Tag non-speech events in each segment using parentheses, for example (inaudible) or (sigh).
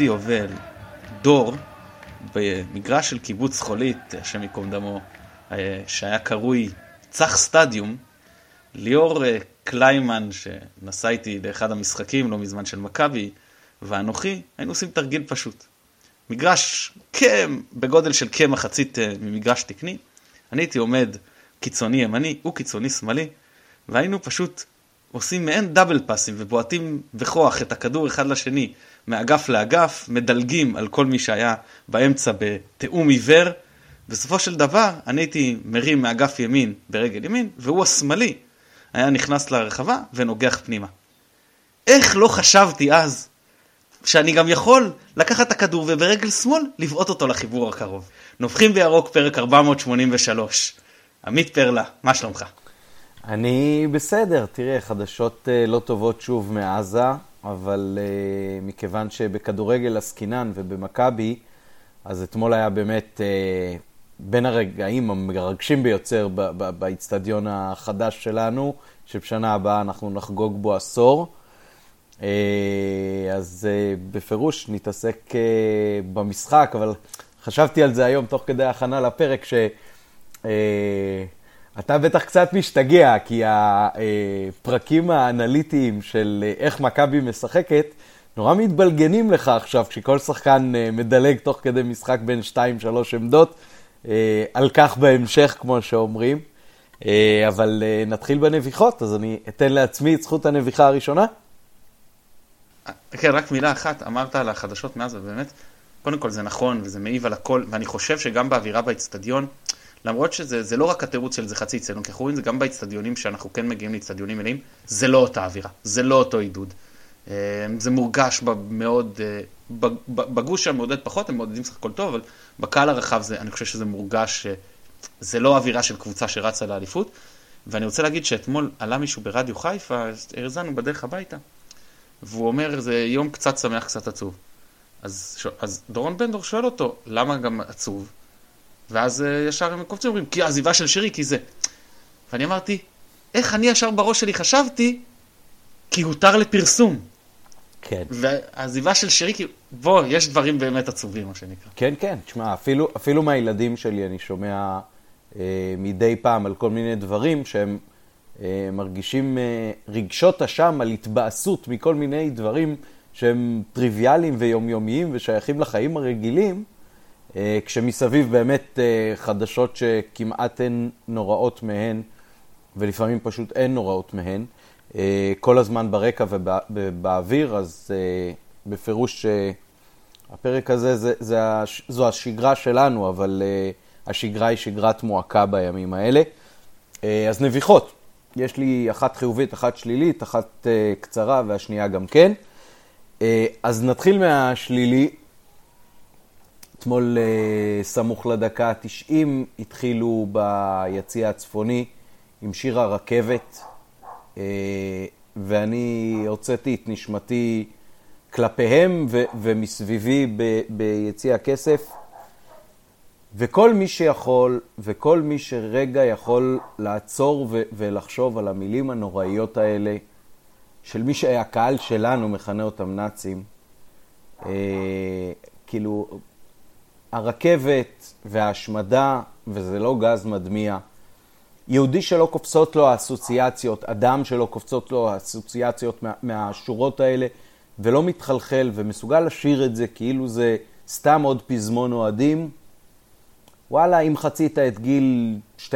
חצי יובל, דור, במגרש של קיבוץ חולית, השם ייקום דמו, אה, שהיה קרוי צח סטדיום, ליאור אה, קליימן, שנסע איתי לאחד המשחקים לא מזמן של מכבי, ואנוכי, היינו עושים תרגיל פשוט. מגרש כם, בגודל של כמחצית אה, ממגרש תקני, אני הייתי עומד קיצוני ימני, הוא קיצוני שמאלי, והיינו פשוט עושים מעין דאבל פאסים ובועטים בכוח את הכדור אחד לשני מאגף לאגף, מדלגים על כל מי שהיה באמצע בתיאום עיוור. בסופו של דבר, אני הייתי מרים מאגף ימין ברגל ימין, והוא השמאלי היה נכנס לרחבה ונוגח פנימה. איך לא חשבתי אז שאני גם יכול לקחת את הכדור וברגל שמאל לבעוט אותו לחיבור הקרוב. נובחים בירוק, פרק 483. עמית פרלה, מה שלומך? אני בסדר, תראה, חדשות uh, לא טובות שוב מעזה, אבל uh, מכיוון שבכדורגל עסקינן ובמכבי, אז אתמול היה באמת uh, בין הרגעים המרגשים ביותר באיצטדיון החדש שלנו, שבשנה הבאה אנחנו נחגוג בו עשור. אז בפירוש נתעסק במשחק, אבל חשבתי על זה היום תוך כדי הכנה לפרק, ש... אתה בטח קצת משתגע, כי הפרקים האנליטיים של איך מכבי משחקת, נורא מתבלגנים לך עכשיו, כשכל שחקן אה, מדלג תוך כדי משחק בין 2-3 עמדות, אה, על כך בהמשך, כמו שאומרים. אה, אבל נתחיל בנביחות, אז אני אתן לעצמי את זכות הנביחה הראשונה. כן, רק מילה אחת, אמרת על החדשות מאז, ובאמת, קודם כל זה נכון, וזה מעיב על הכל, ואני חושב שגם באווירה באצטדיון, למרות שזה לא רק התירוץ של זה חצי אצטדיון, כי אנחנו רואים את זה גם באצטדיונים שאנחנו כן מגיעים לאצטדיונים מלאים, זה לא אותה אווירה, זה לא אותו עידוד. אה, זה מורגש מאוד, אה, בגוש שם מעודד פחות, הם מעודדים סך הכל טוב, אבל בקהל הרחב זה, אני חושב שזה מורגש, זה לא אווירה של קבוצה שרצה לאליפות. ואני רוצה להגיד שאתמול עלה מישהו ברדיו חיפה, הרזנו בדרך הביתה, והוא אומר, זה יום קצת שמח, קצת עצוב. אז, אז דורון בנדור שואל אותו, למה גם עצוב? ואז אה, ישר הם קופצים ואומרים, כי העזיבה של שירי, כי זה. ואני אמרתי, איך אני ישר בראש שלי חשבתי, כי הותר לפרסום. כן. והעזיבה של שירי, כי בוא, יש דברים באמת עצובים, מה שנקרא. כן, כן, תשמע, אפילו, אפילו מהילדים שלי אני שומע אה, מדי פעם על כל מיני דברים שהם אה, מרגישים אה, רגשות אשם על התבאסות מכל מיני דברים שהם טריוויאליים ויומיומיים ושייכים לחיים הרגילים. אה, כשמסביב באמת אה, חדשות שכמעט אין נוראות מהן, ולפעמים פשוט אין נוראות מהן, אה, כל הזמן ברקע ובאוויר, אז בפירוש הפרק הזה זה, זה, זו השגרה שלנו, אבל השגרה היא שגרת מועקה בימים האלה. אז נביחות, יש לי אחת חיובית, אחת שלילית, אחת קצרה והשנייה גם כן. אז נתחיל מהשלילי. אתמול אה, סמוך לדקה ה-90 התחילו ביציע הצפוני עם שיר הרכבת, אה, ואני הוצאתי את נשמתי כלפיהם ו- ומסביבי ב- ביציע הכסף. וכל מי שיכול, וכל מי שרגע יכול לעצור ו- ולחשוב על המילים הנוראיות האלה, של מי שהקהל שלנו מכנה אותם נאצים, אה, כאילו, הרכבת וההשמדה, וזה לא גז מדמיע. יהודי שלא קופצות לו האסוציאציות, אדם שלא קופצות לו האסוציאציות מה, מהשורות האלה, ולא מתחלחל ומסוגל לשיר את זה כאילו זה סתם עוד פזמון אוהדים, וואלה, אם חצית את גיל 12-14,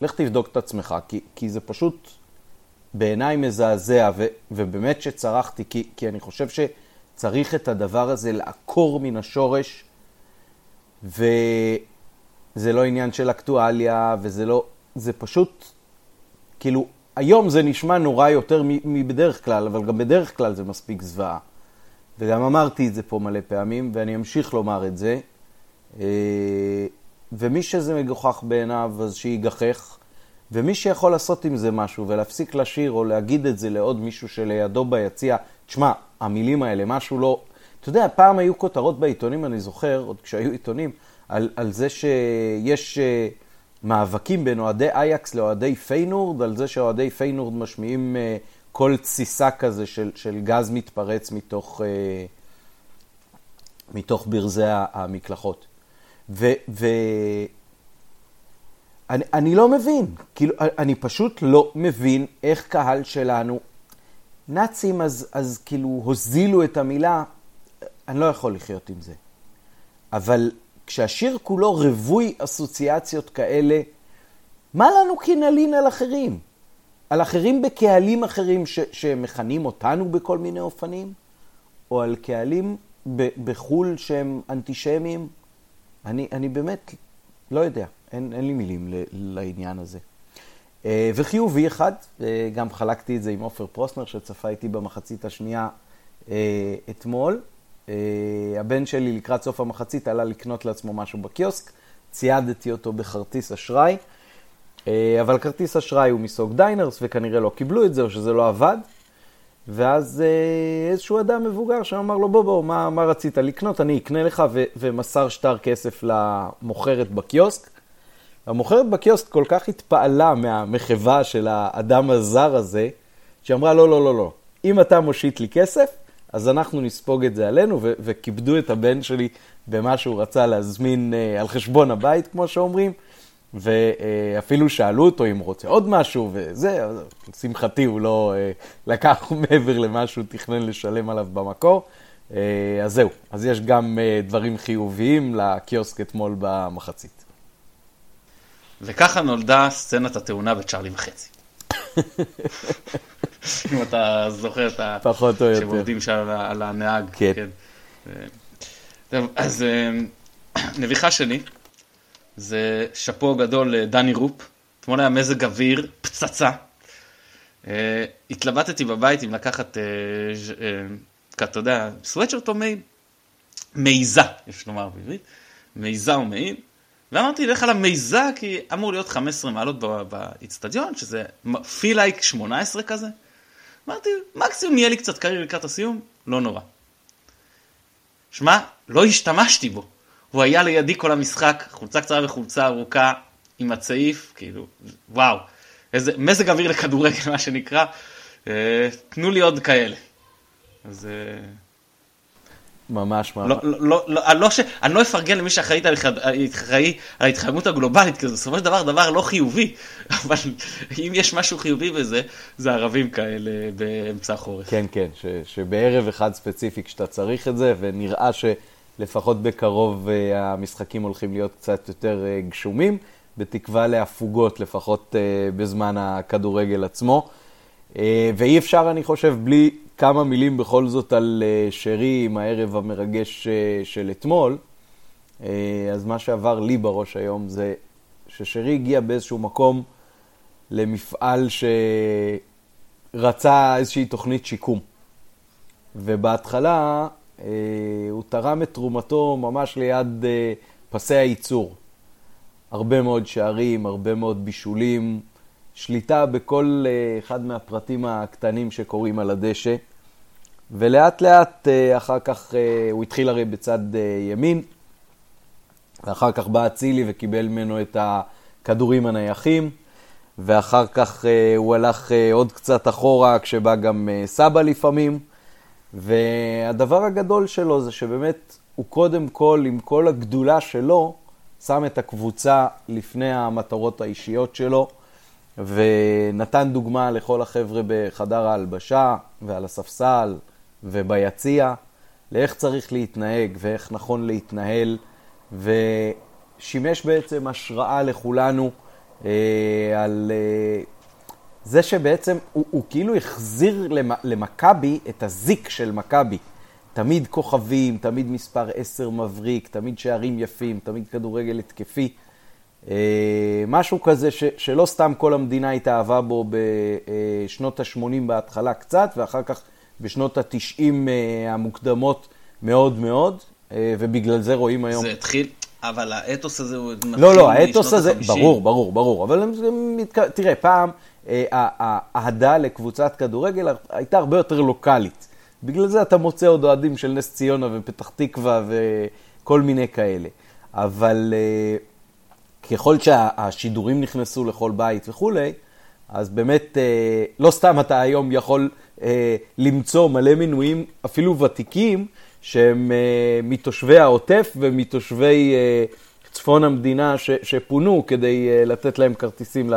לך תבדוק את עצמך, כי, כי זה פשוט בעיניי מזעזע, ו, ובאמת שצרחתי, כי, כי אני חושב ש... צריך את הדבר הזה לעקור מן השורש, וזה לא עניין של אקטואליה, וזה לא, זה פשוט, כאילו, היום זה נשמע נורא יותר מבדרך כלל, אבל גם בדרך כלל זה מספיק זוועה. וגם אמרתי את זה פה מלא פעמים, ואני אמשיך לומר את זה. אה, ומי שזה מגוחך בעיניו, אז שיגחך. ומי שיכול לעשות עם זה משהו ולהפסיק לשיר או להגיד את זה לעוד מישהו שלידו ביציע, תשמע, המילים האלה, משהו לא... אתה יודע, פעם היו כותרות בעיתונים, אני זוכר, עוד כשהיו עיתונים, על, על זה שיש uh, מאבקים בין אוהדי אייקס לאוהדי פיינורד, על זה שאוהדי פיינורד משמיעים uh, קול תסיסה כזה של, של גז מתפרץ מתוך, אה, מתוך ברזי המקלחות. ו... ו אני, אני לא מבין, כאילו, אני פשוט לא מבין איך קהל שלנו, נאצים אז, אז כאילו הוזילו את המילה, אני לא יכול לחיות עם זה. אבל כשהשיר כולו רווי אסוציאציות כאלה, מה לנו כי נלין על אחרים? על אחרים בקהלים אחרים ש, שמכנים אותנו בכל מיני אופנים? או על קהלים ב, בחו"ל שהם אנטישמיים? אני, אני באמת לא יודע, אין, אין לי מילים ל, לעניין הזה. אה, וחיובי אחד, אה, גם חלקתי את זה עם עופר פרוסנר שצפה איתי במחצית השנייה אה, אתמול. הבן שלי לקראת סוף המחצית עלה לקנות לעצמו משהו בקיוסק, ציידתי אותו בכרטיס אשראי, אבל כרטיס אשראי הוא מסוג דיינרס וכנראה לא קיבלו את זה או שזה לא עבד. ואז איזשהו אדם מבוגר שאמר לו, בוא, בוא, מה, מה רצית לקנות? אני אקנה לך, ו- ומסר שטר כסף למוכרת בקיוסק. המוכרת בקיוסק כל כך התפעלה מהמחווה של האדם הזר הזה, שאמרה, לא, לא, לא, לא, אם אתה מושיט לי כסף, אז אנחנו נספוג את זה עלינו, ו- וכיבדו את הבן שלי במה שהוא רצה להזמין uh, על חשבון הבית, כמו שאומרים, ואפילו שאלו אותו אם הוא רוצה עוד משהו, וזה, לשמחתי הוא לא uh, לקח (laughs) מעבר למה שהוא תכנן לשלם עליו במקור. Uh, אז זהו, אז יש גם uh, דברים חיוביים לקיוסק אתמול במחצית. וככה נולדה סצנת התאונה בצ'ארלי וחצי. (laughs) אם אתה זוכר את ה... פחות או יותר. שהם עובדים שם על הנהג. כן. כן. טוב, אז אה, (clears throat) נביחה שלי זה שאפו גדול לדני רופ. אתמול היה מזג אוויר, פצצה. אה, התלבטתי בבית אם לקחת, אה, אתה יודע, סוואצ'רט או מעיל? מעיזה, יש לומר בעברית. מעיזה או מעיל. ואמרתי, לך על המיזה, כי אמור להיות 15 מעלות באיצטדיון, שזה פי לייק 18 כזה. אמרתי, מקסימום יהיה לי קצת קריר לקראת הסיום, לא נורא. שמע, לא השתמשתי בו. הוא היה לידי כל המשחק, חולצה קצרה וחולצה ארוכה, עם הצעיף, כאילו, וואו. איזה מזג אוויר לכדורגל, (laughs) מה שנקרא. אה, תנו לי עוד כאלה. אז... אה, ממש ממש. לא, לא, לא, אני, לא ש... אני לא אפרגן למי שאחראי על ההתחממות הגלובלית, כי זה בסופו של דבר דבר לא חיובי, (laughs) אבל אם יש משהו חיובי בזה, זה ערבים כאלה באמצע החורף. כן, כן, ש, שבערב אחד ספציפי כשאתה צריך את זה, ונראה שלפחות בקרוב אה, המשחקים הולכים להיות קצת יותר אה, גשומים, בתקווה להפוגות לפחות אה, בזמן הכדורגל עצמו. ואי אפשר, אני חושב, בלי כמה מילים בכל זאת על אה, שרי עם הערב המרגש אה, של אתמול. אה, אז מה שעבר לי בראש היום זה ששרי הגיע באיזשהו מקום למפעל שרצה איזושהי תוכנית שיקום. ובהתחלה הוא תרם את תרומתו ממש ליד פסי הייצור. הרבה מאוד שערים, הרבה מאוד בישולים, שליטה בכל אחד מהפרטים הקטנים שקורים על הדשא. ולאט לאט אה, אחר כך אה, הוא התחיל הרי בצד אה, ימין, ואחר כך בא אצילי וקיבל ממנו את הכדורים הנייחים, ואחר כך הוא הלך עוד קצת אחורה כשבא גם סבא לפעמים, והדבר הגדול שלו זה שבאמת הוא קודם כל, עם כל הגדולה שלו, שם את הקבוצה לפני המטרות האישיות שלו, ונתן דוגמה לכל החבר'ה בחדר ההלבשה ועל הספסל וביציע, לאיך צריך להתנהג ואיך נכון להתנהל, ושימש בעצם השראה לכולנו אה, על אה, זה שבעצם הוא, הוא כאילו החזיר למכבי את הזיק של מכבי. תמיד כוכבים, תמיד מספר 10 מבריק, תמיד שערים יפים, תמיד כדורגל התקפי. אה, משהו כזה ש, שלא סתם כל המדינה התאהבה בו בשנות ה-80 בהתחלה קצת, ואחר כך בשנות ה-90 אה, המוקדמות מאוד מאוד, אה, ובגלל זה רואים היום... זה התחיל, אבל האתוס הזה הוא מתחיל לא, לא, האתוס הזה, ברור, ברור, ברור, אבל הם, תראה, פעם אה, האהדה לקבוצת כדורגל הייתה הרבה יותר לוקאלית. בגלל זה אתה מוצא עוד אוהדים של נס ציונה ופתח תקווה וכל מיני כאלה. אבל ככל שהשידורים נכנסו לכל בית וכולי, אז באמת, אה, לא סתם אתה היום יכול אה, למצוא מלא מינויים, אפילו ותיקים, שהם אה, מתושבי העוטף ומתושבי צפון המדינה ש, שפונו כדי לתת להם כרטיסים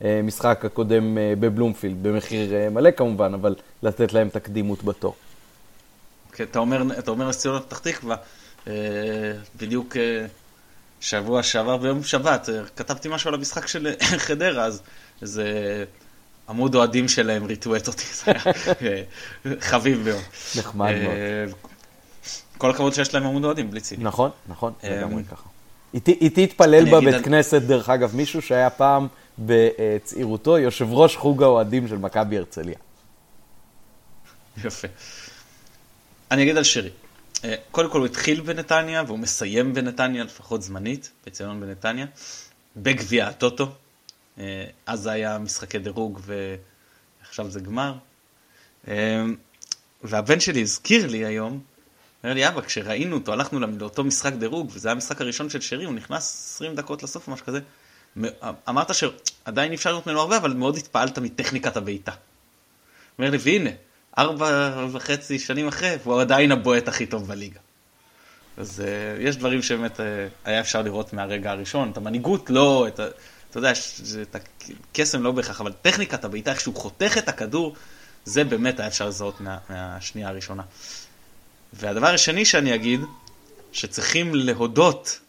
למשחק הקודם בבלומפילד, במחיר מלא כמובן, אבל לתת להם את הקדימות בתור. כן, אתה אומר, אתה אומר ציונה פתח תקווה, בדיוק שבוע שעבר ביום שבת, כתבתי משהו על המשחק של (laughs) חדרה, אז איזה עמוד אוהדים שלהם ריטואט אותי, זה היה חביב מאוד. נחמד מאוד. כל הכבוד שיש להם עמוד אוהדים, בלי ציני. נכון, נכון, לגמרי ככה. איתי התפלל בבית כנסת, דרך אגב, מישהו שהיה פעם בצעירותו יושב ראש חוג האוהדים של מכבי הרצליה. יפה. אני אגיד על. אה, קודם כל הוא התחיל בנתניה והוא מסיים בנתניה, לפחות זמנית, בציון בנתניה, בגביע הטוטו. אה, אז זה היה משחקי דירוג ועכשיו זה גמר. אה, והבן שלי הזכיר לי היום, אומר לי, אבא, כשראינו אותו, הלכנו לאותו משחק דירוג, וזה היה המשחק הראשון של שרי, הוא נכנס 20 דקות לסוף, משהו כזה. אמרת שעדיין אפשר לראות ממנו הרבה, אבל מאוד התפעלת מטכניקת הבעיטה. אומר לי, והנה, ארבע וחצי שנים אחרי, והוא עדיין הבועט הכי טוב בליגה. אז uh, יש דברים שבאמת uh, היה אפשר לראות מהרגע הראשון, את המנהיגות לא, את ה... אתה יודע, את הקסם לא בהכרח, אבל טכניקת הבעיטה, איך שהוא חותך את הכדור, זה באמת היה אפשר לזהות מה, מהשנייה הראשונה. והדבר השני שאני אגיד, שצריכים להודות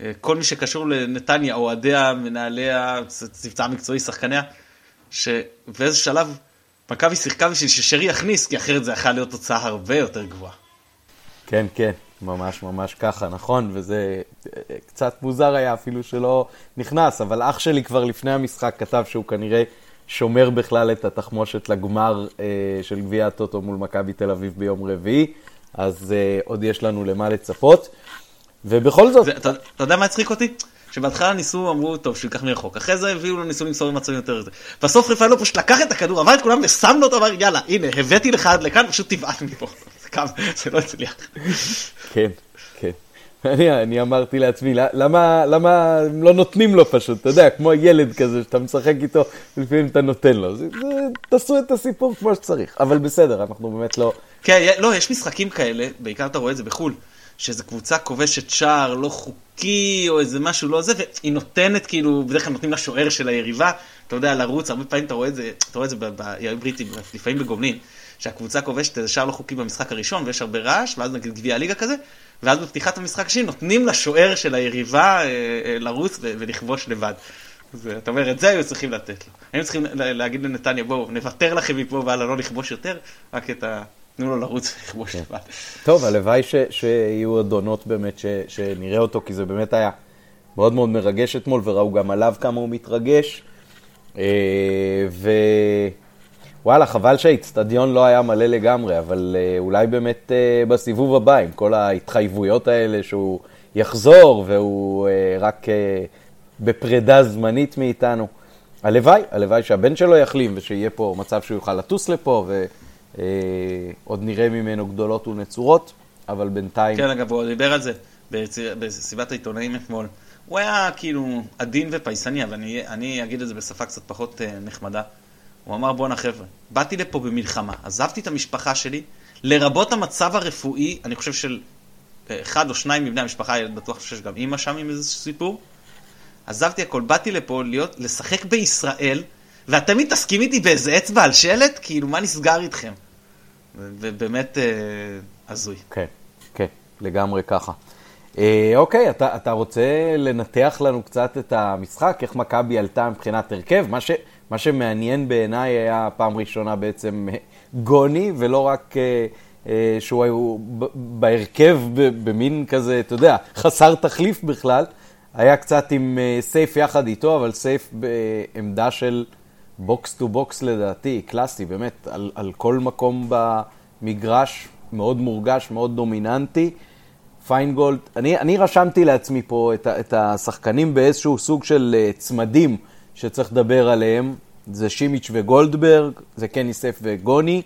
אה, כל מי שקשור לנתניה, אוהדיה, מנהליה, צבצה המקצועי, שחקניה, שבאיזה שלב מכבי שיחקה בשביל ששרי יכניס, כי אחרת זה יכול להיות תוצאה הרבה יותר גבוהה. כן, כן, ממש ממש ככה, נכון, וזה אה, קצת מוזר היה אפילו שלא נכנס, אבל אח שלי כבר לפני המשחק כתב שהוא כנראה שומר בכלל את התחמושת לגמר אה, של גביע הטוטו מול מכבי תל אביב ביום רביעי, אז אה, עוד יש לנו למה לצפות. ובכל זאת... זה, אתה, אתה יודע מה הצחיק אותי? שבהתחלה ניסו, אמרו, טוב, שהוא ייקח מרחוק. אחרי זה הביאו לו, ניסו למסור מצבים יותר. בסוף רפאלו פשוט לקח את הכדור, עבר את כולם ושם לו אותו, אמר, יאללה, הנה, הבאתי לך עד לכאן, פשוט תבעט מפה. זה לא הצליח. כן, כן. אני, אני אמרתי לעצמי, למה, למה הם לא נותנים לו פשוט, אתה יודע, כמו ילד כזה שאתה משחק איתו, ולפעמים אתה נותן לו. זה, זה, תעשו את הסיפור כמו שצריך, אבל בסדר, אנחנו באמת לא... כן, לא, יש משחקים כאלה, בעיקר אתה רואה את זה בחו"ל, שאיזו קבוצה כובשת שער לא חוקי, או איזה משהו לא זה, והיא נותנת כאילו, בדרך כלל נותנים לשוער של היריבה, אתה יודע, לרוץ, הרבה פעמים אתה רואה את זה, אתה רואה את זה בבריטים, לפעמים בגובלין, שהקבוצה כובשת איזה שער לא חוקי במשחק הראשון, ויש הרבה רעש, ואז נגיד גביע הליגה כזה, ואז בפתיחת המשחק השני נותנים לשוער של היריבה אה, אה, לרוץ ולכבוש לבד. אז אתה אומר, את זה היו צריכים לתת לו. היינו צריכים להגיד לנתניה, בואו, נוותר לכם מפה והלאה, לא לכבוש יותר, רק את ה... תנו לו לרוץ (laughs) ולכבוש לבד. טוב, הלוואי שיהיו עוד עונות באמת, שנראה אותו, כי זה באמת היה מאוד מאוד מרגש אתמול, וראו גם עליו כמה הוא מתרגש. אה, ווואלה, חבל שהאיצטדיון לא היה מלא לגמרי, אבל אולי באמת בסיבוב הבא, עם כל ההתחייבויות האלה שהוא יחזור, והוא רק בפרידה זמנית מאיתנו. הלוואי, הלוואי שהבן שלו יחלים ושיהיה פה מצב שהוא יוכל לטוס לפה ועוד נראה ממנו גדולות ונצורות, אבל בינתיים... כן, אגב, הוא דיבר על זה בסביבת העיתונאים אתמול. הוא היה כאילו עדין ופייסני, אבל אני, אני אגיד את זה בשפה קצת פחות נחמדה. הוא אמר, בואנה חבר'ה, באתי לפה במלחמה, עזבתי את המשפחה שלי, לרבות המצב הרפואי, אני חושב של אחד או שניים מבני המשפחה, בטוח שיש גם אימא שם עם איזה סיפור, עזבתי הכל, באתי לפה להיות, לשחק בישראל, ואתם מתעסקים איתי באיזה אצבע על שלט? כאילו, מה נסגר איתכם? ובאמת אה, הזוי. כן, כן, לגמרי ככה. אה, אוקיי, אתה, אתה רוצה לנתח לנו קצת את המשחק, איך מכבי עלתה מבחינת הרכב? מה, ש, מה שמעניין בעיניי היה פעם ראשונה בעצם אה, גוני, ולא רק אה, אה, שהוא היה בהרכב במין כזה, אתה יודע, חסר תחליף בכלל. היה קצת עם סייף יחד איתו, אבל סייף בעמדה של box to box לדעתי, קלאסי, באמת, על, על כל מקום במגרש, מאוד מורגש, מאוד דומיננטי. פיינגולד, אני, אני רשמתי לעצמי פה את, את השחקנים באיזשהו סוג של צמדים שצריך לדבר עליהם. זה שימיץ' וגולדברג, זה קני סייף וגוני,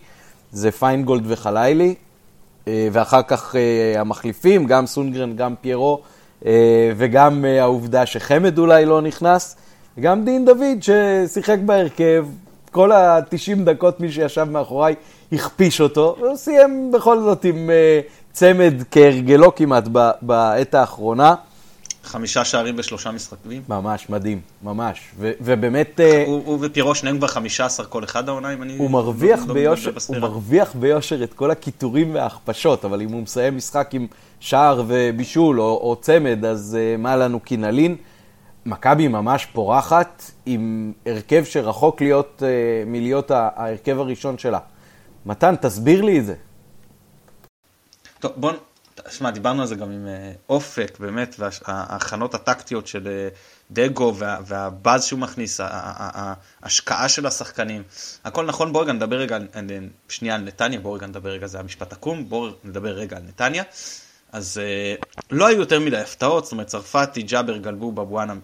זה פיינגולד וחלילי, uh, ואחר כך uh, המחליפים, גם סונגרן, גם פיירו. אה, וגם אה, העובדה שחמד אולי לא נכנס, גם דין דוד ששיחק בהרכב, כל ה-90 דקות מי שישב מאחוריי הכפיש אותו, הוא סיים בכל זאת עם צמד כהרגלו כמעט בעת האחרונה. חמישה שערים בשלושה משחקים. ממש, מדהים, ממש. ו- ובאמת... אה, הוא, הוא ופירו שניהם כבר חמישה עשר כל אחד העונה, אם אני... הוא מרוויח, לא, לא ביושר, הוא מרוויח ביושר את כל הקיטורים וההכפשות, אבל אם הוא מסיים משחק עם שער ובישול או, או צמד, אז uh, מה לנו כי נלין. מכבי ממש פורחת עם הרכב שרחוק להיות, uh, מלהיות ההרכב הראשון שלה. מתן, תסביר לי את זה. טוב, בוא, שמע, דיברנו על זה גם עם אה, אופק, באמת, וההכנות הטקטיות של אה, דגו וה, והבאז שהוא מכניס, ההשקעה של השחקנים, הכל נכון, בואו רגע נדבר רגע, שנייה על נתניה, בואו רגע נדבר רגע, זה המשפט עקום, בואו נדבר רגע על נתניה. אז אה, לא היו יותר מדי הפתעות, זאת אומרת, צרפתי, ג'אבר, גלבוב, בבואנה,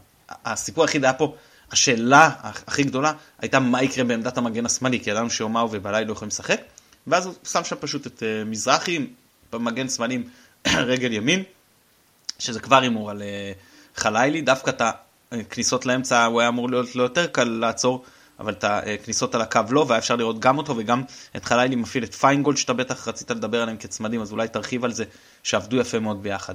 הסיפור היחיד היה פה, השאלה הכי גדולה הייתה מה יקרה בעמדת המגן השמאלי, כי ידענו שאומאו ובלאי לא יכולים לשחק, ואז הוא שם שם פשוט את מזרחי, במגן שמאלים (clears throat) רגל ימין, שזה כבר הימור על אה, חלילי, דווקא את הכניסות לאמצע הוא היה אמור להיות לו יותר קל לעצור, אבל את הכניסות על הקו לא, והיה אפשר לראות גם אותו וגם את חלילי מפעיל את פיינגולד שאתה בטח רצית לדבר עליהם כצמדים, אז אולי תרחיב על זה, שעבדו יפה מאוד ביחד.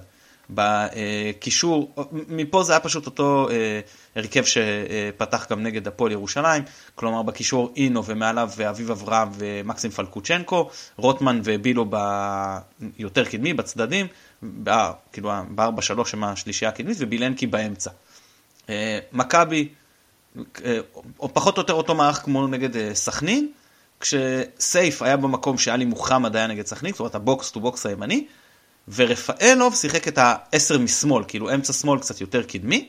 בקישור, מפה זה היה פשוט אותו אה, הרכב שפתח גם נגד הפועל ירושלים, כלומר בקישור אינו ומעליו אביב אברהם ומקסים פלקוצ'נקו, רוטמן ובילו ביותר קדמי, בצדדים, בא, כאילו ב-4-3 עם השלישייה הקדמית ובילנקי באמצע. אה, מכבי, אה, או פחות או יותר אותו מערך כמו נגד סכנין, כשסייף היה במקום שאלי מוחמד היה נגד סכנין, זאת אומרת ה box to box הימני, ורפאלוב שיחק את העשר משמאל, כאילו אמצע שמאל קצת יותר קדמי,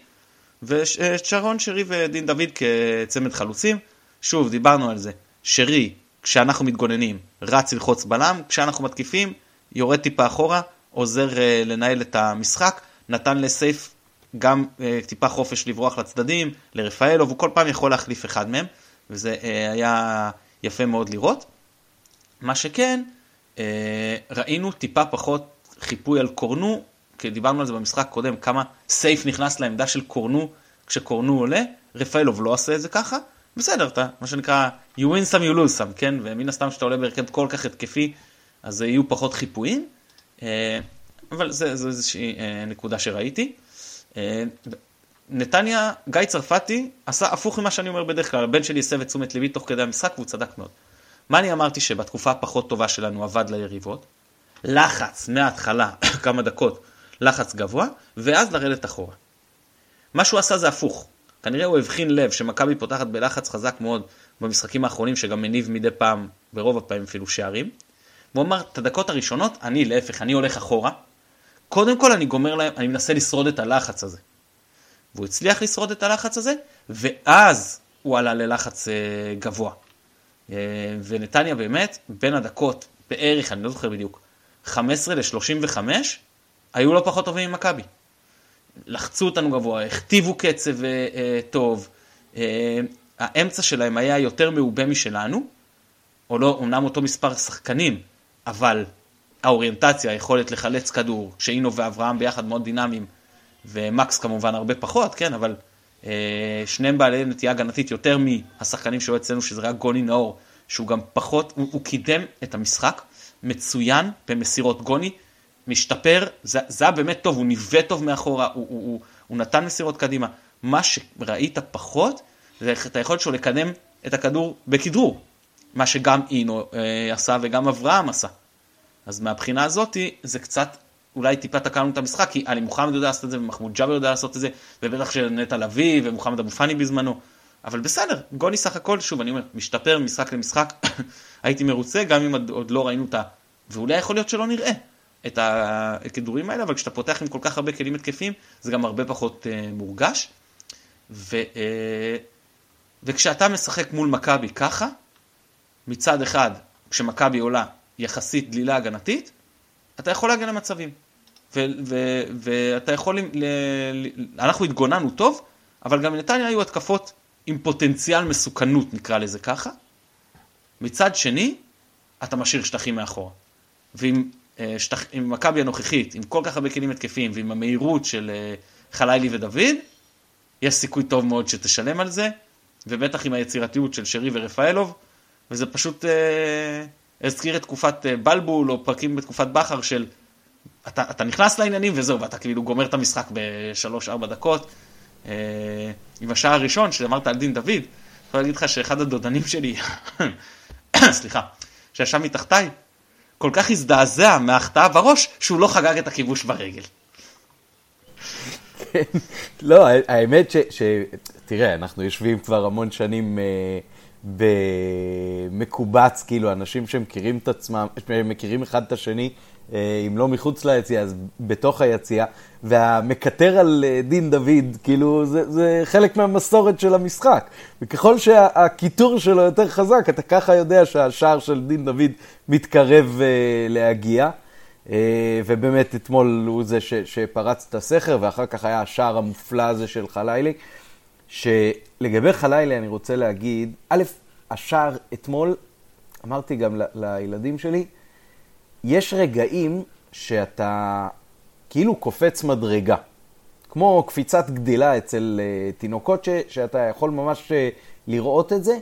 ושרון שרי ודין דוד כצמד חלוצים. שוב, דיברנו על זה. שרי, כשאנחנו מתגוננים, רץ ללחוץ בלם, כשאנחנו מתקיפים, יורד טיפה אחורה, עוזר uh, לנהל את המשחק, נתן לסייף גם uh, טיפה חופש לברוח לצדדים, לרפאלוב, הוא כל פעם יכול להחליף אחד מהם, וזה uh, היה יפה מאוד לראות. מה שכן, uh, ראינו טיפה פחות חיפוי על קורנו, כי דיברנו על זה במשחק קודם, כמה סייף נכנס לעמדה של קורנו כשקורנו עולה, רפאלוב לא עושה את זה ככה, בסדר, אתה, מה שנקרא, you win some you lose some, כן? ומן הסתם כשאתה עולה בהרכב כל כך התקפי, אז יהיו פחות חיפויים, אה, אבל זה, זה איזושהי אה, נקודה שראיתי. אה, נתניה, גיא צרפתי עשה הפוך ממה שאני אומר בדרך כלל, הבן שלי הסב את תשומת ליבי תוך כדי המשחק והוא צדק מאוד. מה אני אמרתי שבתקופה הפחות טובה שלנו עבד ליריבות? לחץ מההתחלה, (coughs) כמה דקות, לחץ גבוה, ואז לרדת אחורה. מה שהוא עשה זה הפוך. כנראה הוא הבחין לב שמכבי פותחת בלחץ חזק מאוד במשחקים האחרונים, שגם מניב מדי פעם, ברוב הפעמים אפילו שערים. והוא אמר, את הדקות הראשונות, אני להפך, אני הולך אחורה. קודם כל אני גומר להם, אני מנסה לשרוד את הלחץ הזה. והוא הצליח לשרוד את הלחץ הזה, ואז הוא עלה ללחץ אה, גבוה. אה, ונתניה באמת, בין הדקות, בערך, אני לא זוכר בדיוק, 15 ל-35, היו לא פחות טובים ממכבי. לחצו אותנו גבוה, הכתיבו קצב uh, טוב, uh, האמצע שלהם היה יותר מעובה משלנו, או לא, אמנם אותו מספר שחקנים, אבל האוריינטציה, היכולת לחלץ כדור, שאינו ואברהם ביחד מאוד דינמיים, ומקס כמובן הרבה פחות, כן, אבל uh, שניהם בעלי נטייה הגנתית יותר מהשחקנים שהיו אצלנו, שזה רק גוני נאור, שהוא גם פחות, הוא, הוא קידם את המשחק. מצוין במסירות גוני, משתפר, זה, זה היה באמת טוב, הוא ניווט טוב מאחורה, הוא, הוא, הוא, הוא נתן מסירות קדימה. מה שראית פחות, זה את היכולת שלו לקדם את הכדור בכדרור, מה שגם אינו אה, עשה וגם אברהם עשה. אז מהבחינה הזאת זה קצת, אולי טיפה תקענו את המשחק, כי עלי מוחמד יודע לעשות את זה, ומחמוד ג'אבר יודע לעשות את זה, ובטח שנטע לביא ומוחמד אבו פאני בזמנו. אבל בסדר, גוני סך הכל, שוב, אני אומר, משתפר משחק למשחק, (coughs) הייתי מרוצה, גם אם עוד לא ראינו את ה... ואולי יכול להיות שלא נראה את הכדורים האלה, אבל כשאתה פותח עם כל כך הרבה כלים התקפים, זה גם הרבה פחות uh, מורגש. ו, uh, וכשאתה משחק מול מכבי ככה, מצד אחד, כשמכבי עולה יחסית דלילה הגנתית, אתה יכול להגן למצבים. ואתה יכול, ל, ל, אנחנו התגוננו טוב, אבל גם לנתניה היו התקפות עם פוטנציאל מסוכנות, נקרא לזה ככה. מצד שני, אתה משאיר שטחים מאחורה. ועם אה, שטח, מכבי הנוכחית, עם כל כך הרבה כלים התקפיים, ועם המהירות של אה, חלילי ודוד, יש סיכוי טוב מאוד שתשלם על זה, ובטח עם היצירתיות של שרי ורפאלוב, וזה פשוט אה, הזכיר את תקופת אה, בלבול או פרקים בתקופת בכר של אתה, אתה נכנס לעניינים וזהו, ואתה כאילו גומר את המשחק בשלוש-ארבע דקות. אה, עם השער הראשון, שאמרת על דין דוד, אני יכול להגיד לך שאחד הדודנים שלי, (coughs) סליחה, שישב מתחתיי, כל כך הזדעזע מההחטאה בראש, שהוא לא חגג את הכיבוש ברגל. (laughs) לא, האמת ש. תראה, אנחנו יושבים כבר המון שנים אה, במקובץ, כאילו, אנשים שמכירים את עצמם, שמכירים אחד את השני, אם לא מחוץ ליציאה, אז בתוך היציאה, והמקטר על אה, דין דוד, כאילו, זה, זה חלק מהמסורת של המשחק. וככל שהקיטור שלו יותר חזק, אתה ככה יודע שהשער של דין דוד מתקרב uh, להגיע. Uh, ובאמת, אתמול הוא זה ש, שפרץ את הסכר, ואחר כך היה השער המופלא הזה של חלילי. שלגבי חלילי אני רוצה להגיד, א', השער אתמול, אמרתי גם לילדים שלי, יש רגעים שאתה כאילו קופץ מדרגה. כמו קפיצת גדילה אצל uh, תינוקות, ש, שאתה יכול ממש uh, לראות את זה.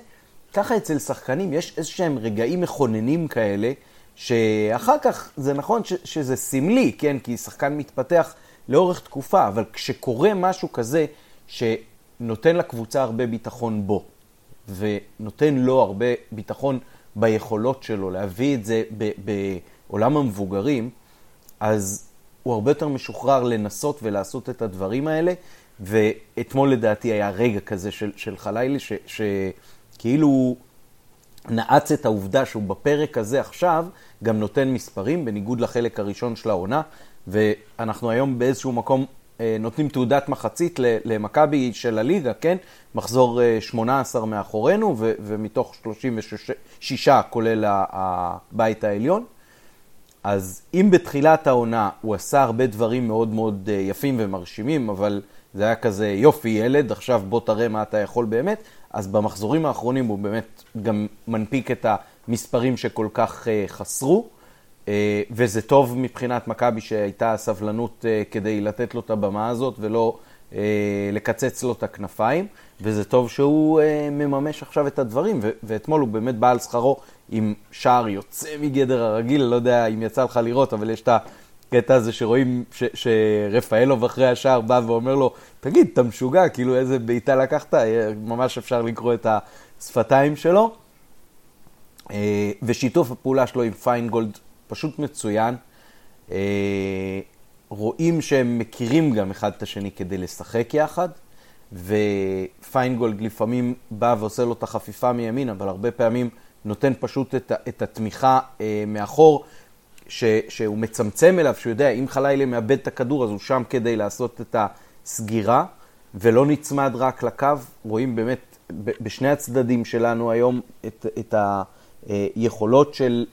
ככה אצל שחקנים יש איזה שהם רגעים מכוננים כאלה, שאחר כך זה נכון ש, שזה סמלי, כן? כי שחקן מתפתח לאורך תקופה, אבל כשקורה משהו כזה שנותן לקבוצה הרבה ביטחון בו, ונותן לו הרבה ביטחון ביכולות שלו להביא את זה ב... ב עולם המבוגרים, אז הוא הרבה יותר משוחרר לנסות ולעשות את הדברים האלה, ואתמול לדעתי היה רגע כזה של, של חלילי, שכאילו נעץ את העובדה שהוא בפרק הזה עכשיו גם נותן מספרים, בניגוד לחלק הראשון של העונה, ואנחנו היום באיזשהו מקום אה, נותנים תעודת מחצית למכבי של הליגה, כן? מחזור 18 אה, מאחורינו, ומתוך 36 כולל הבית העליון. אז אם בתחילת העונה הוא עשה הרבה דברים מאוד מאוד אה, יפים ומרשימים, אבל זה היה כזה יופי ילד, עכשיו בוא תראה מה אתה יכול באמת, אז במחזורים האחרונים הוא באמת גם מנפיק את המספרים שכל כך uh, חסרו, uh, וזה טוב מבחינת מכבי שהייתה סבלנות כדי לתת לו את הבמה הזאת ולא לקצץ לו את הכנפיים, וזה טוב שהוא מממש עכשיו את הדברים, ואתמול הוא באמת בא על שכרו עם שער יוצא מגדר הרגיל, לא יודע אם יצא לך לראות, אבל יש את הקטע הזה שרואים ש- שרפאלוב אחרי השער בא ואומר לו, תגיד, אתה משוגע, כאילו איזה בעיטה לקחת, ממש אפשר לקרוא את השפתיים שלו. אה, ושיתוף הפעולה שלו עם פיינגולד פשוט מצוין. אה, רואים שהם מכירים גם אחד את השני כדי לשחק יחד, ופיינגולד לפעמים בא ועושה לו את החפיפה מימין, אבל הרבה פעמים נותן פשוט את, את התמיכה אה, מאחור, ש, שהוא מצמצם אליו, שהוא יודע, אם חלילה מאבד את הכדור, אז הוא שם כדי לעשות את הסגירה, ולא נצמד רק לקו. רואים באמת בשני הצדדים שלנו היום את, את היכולות של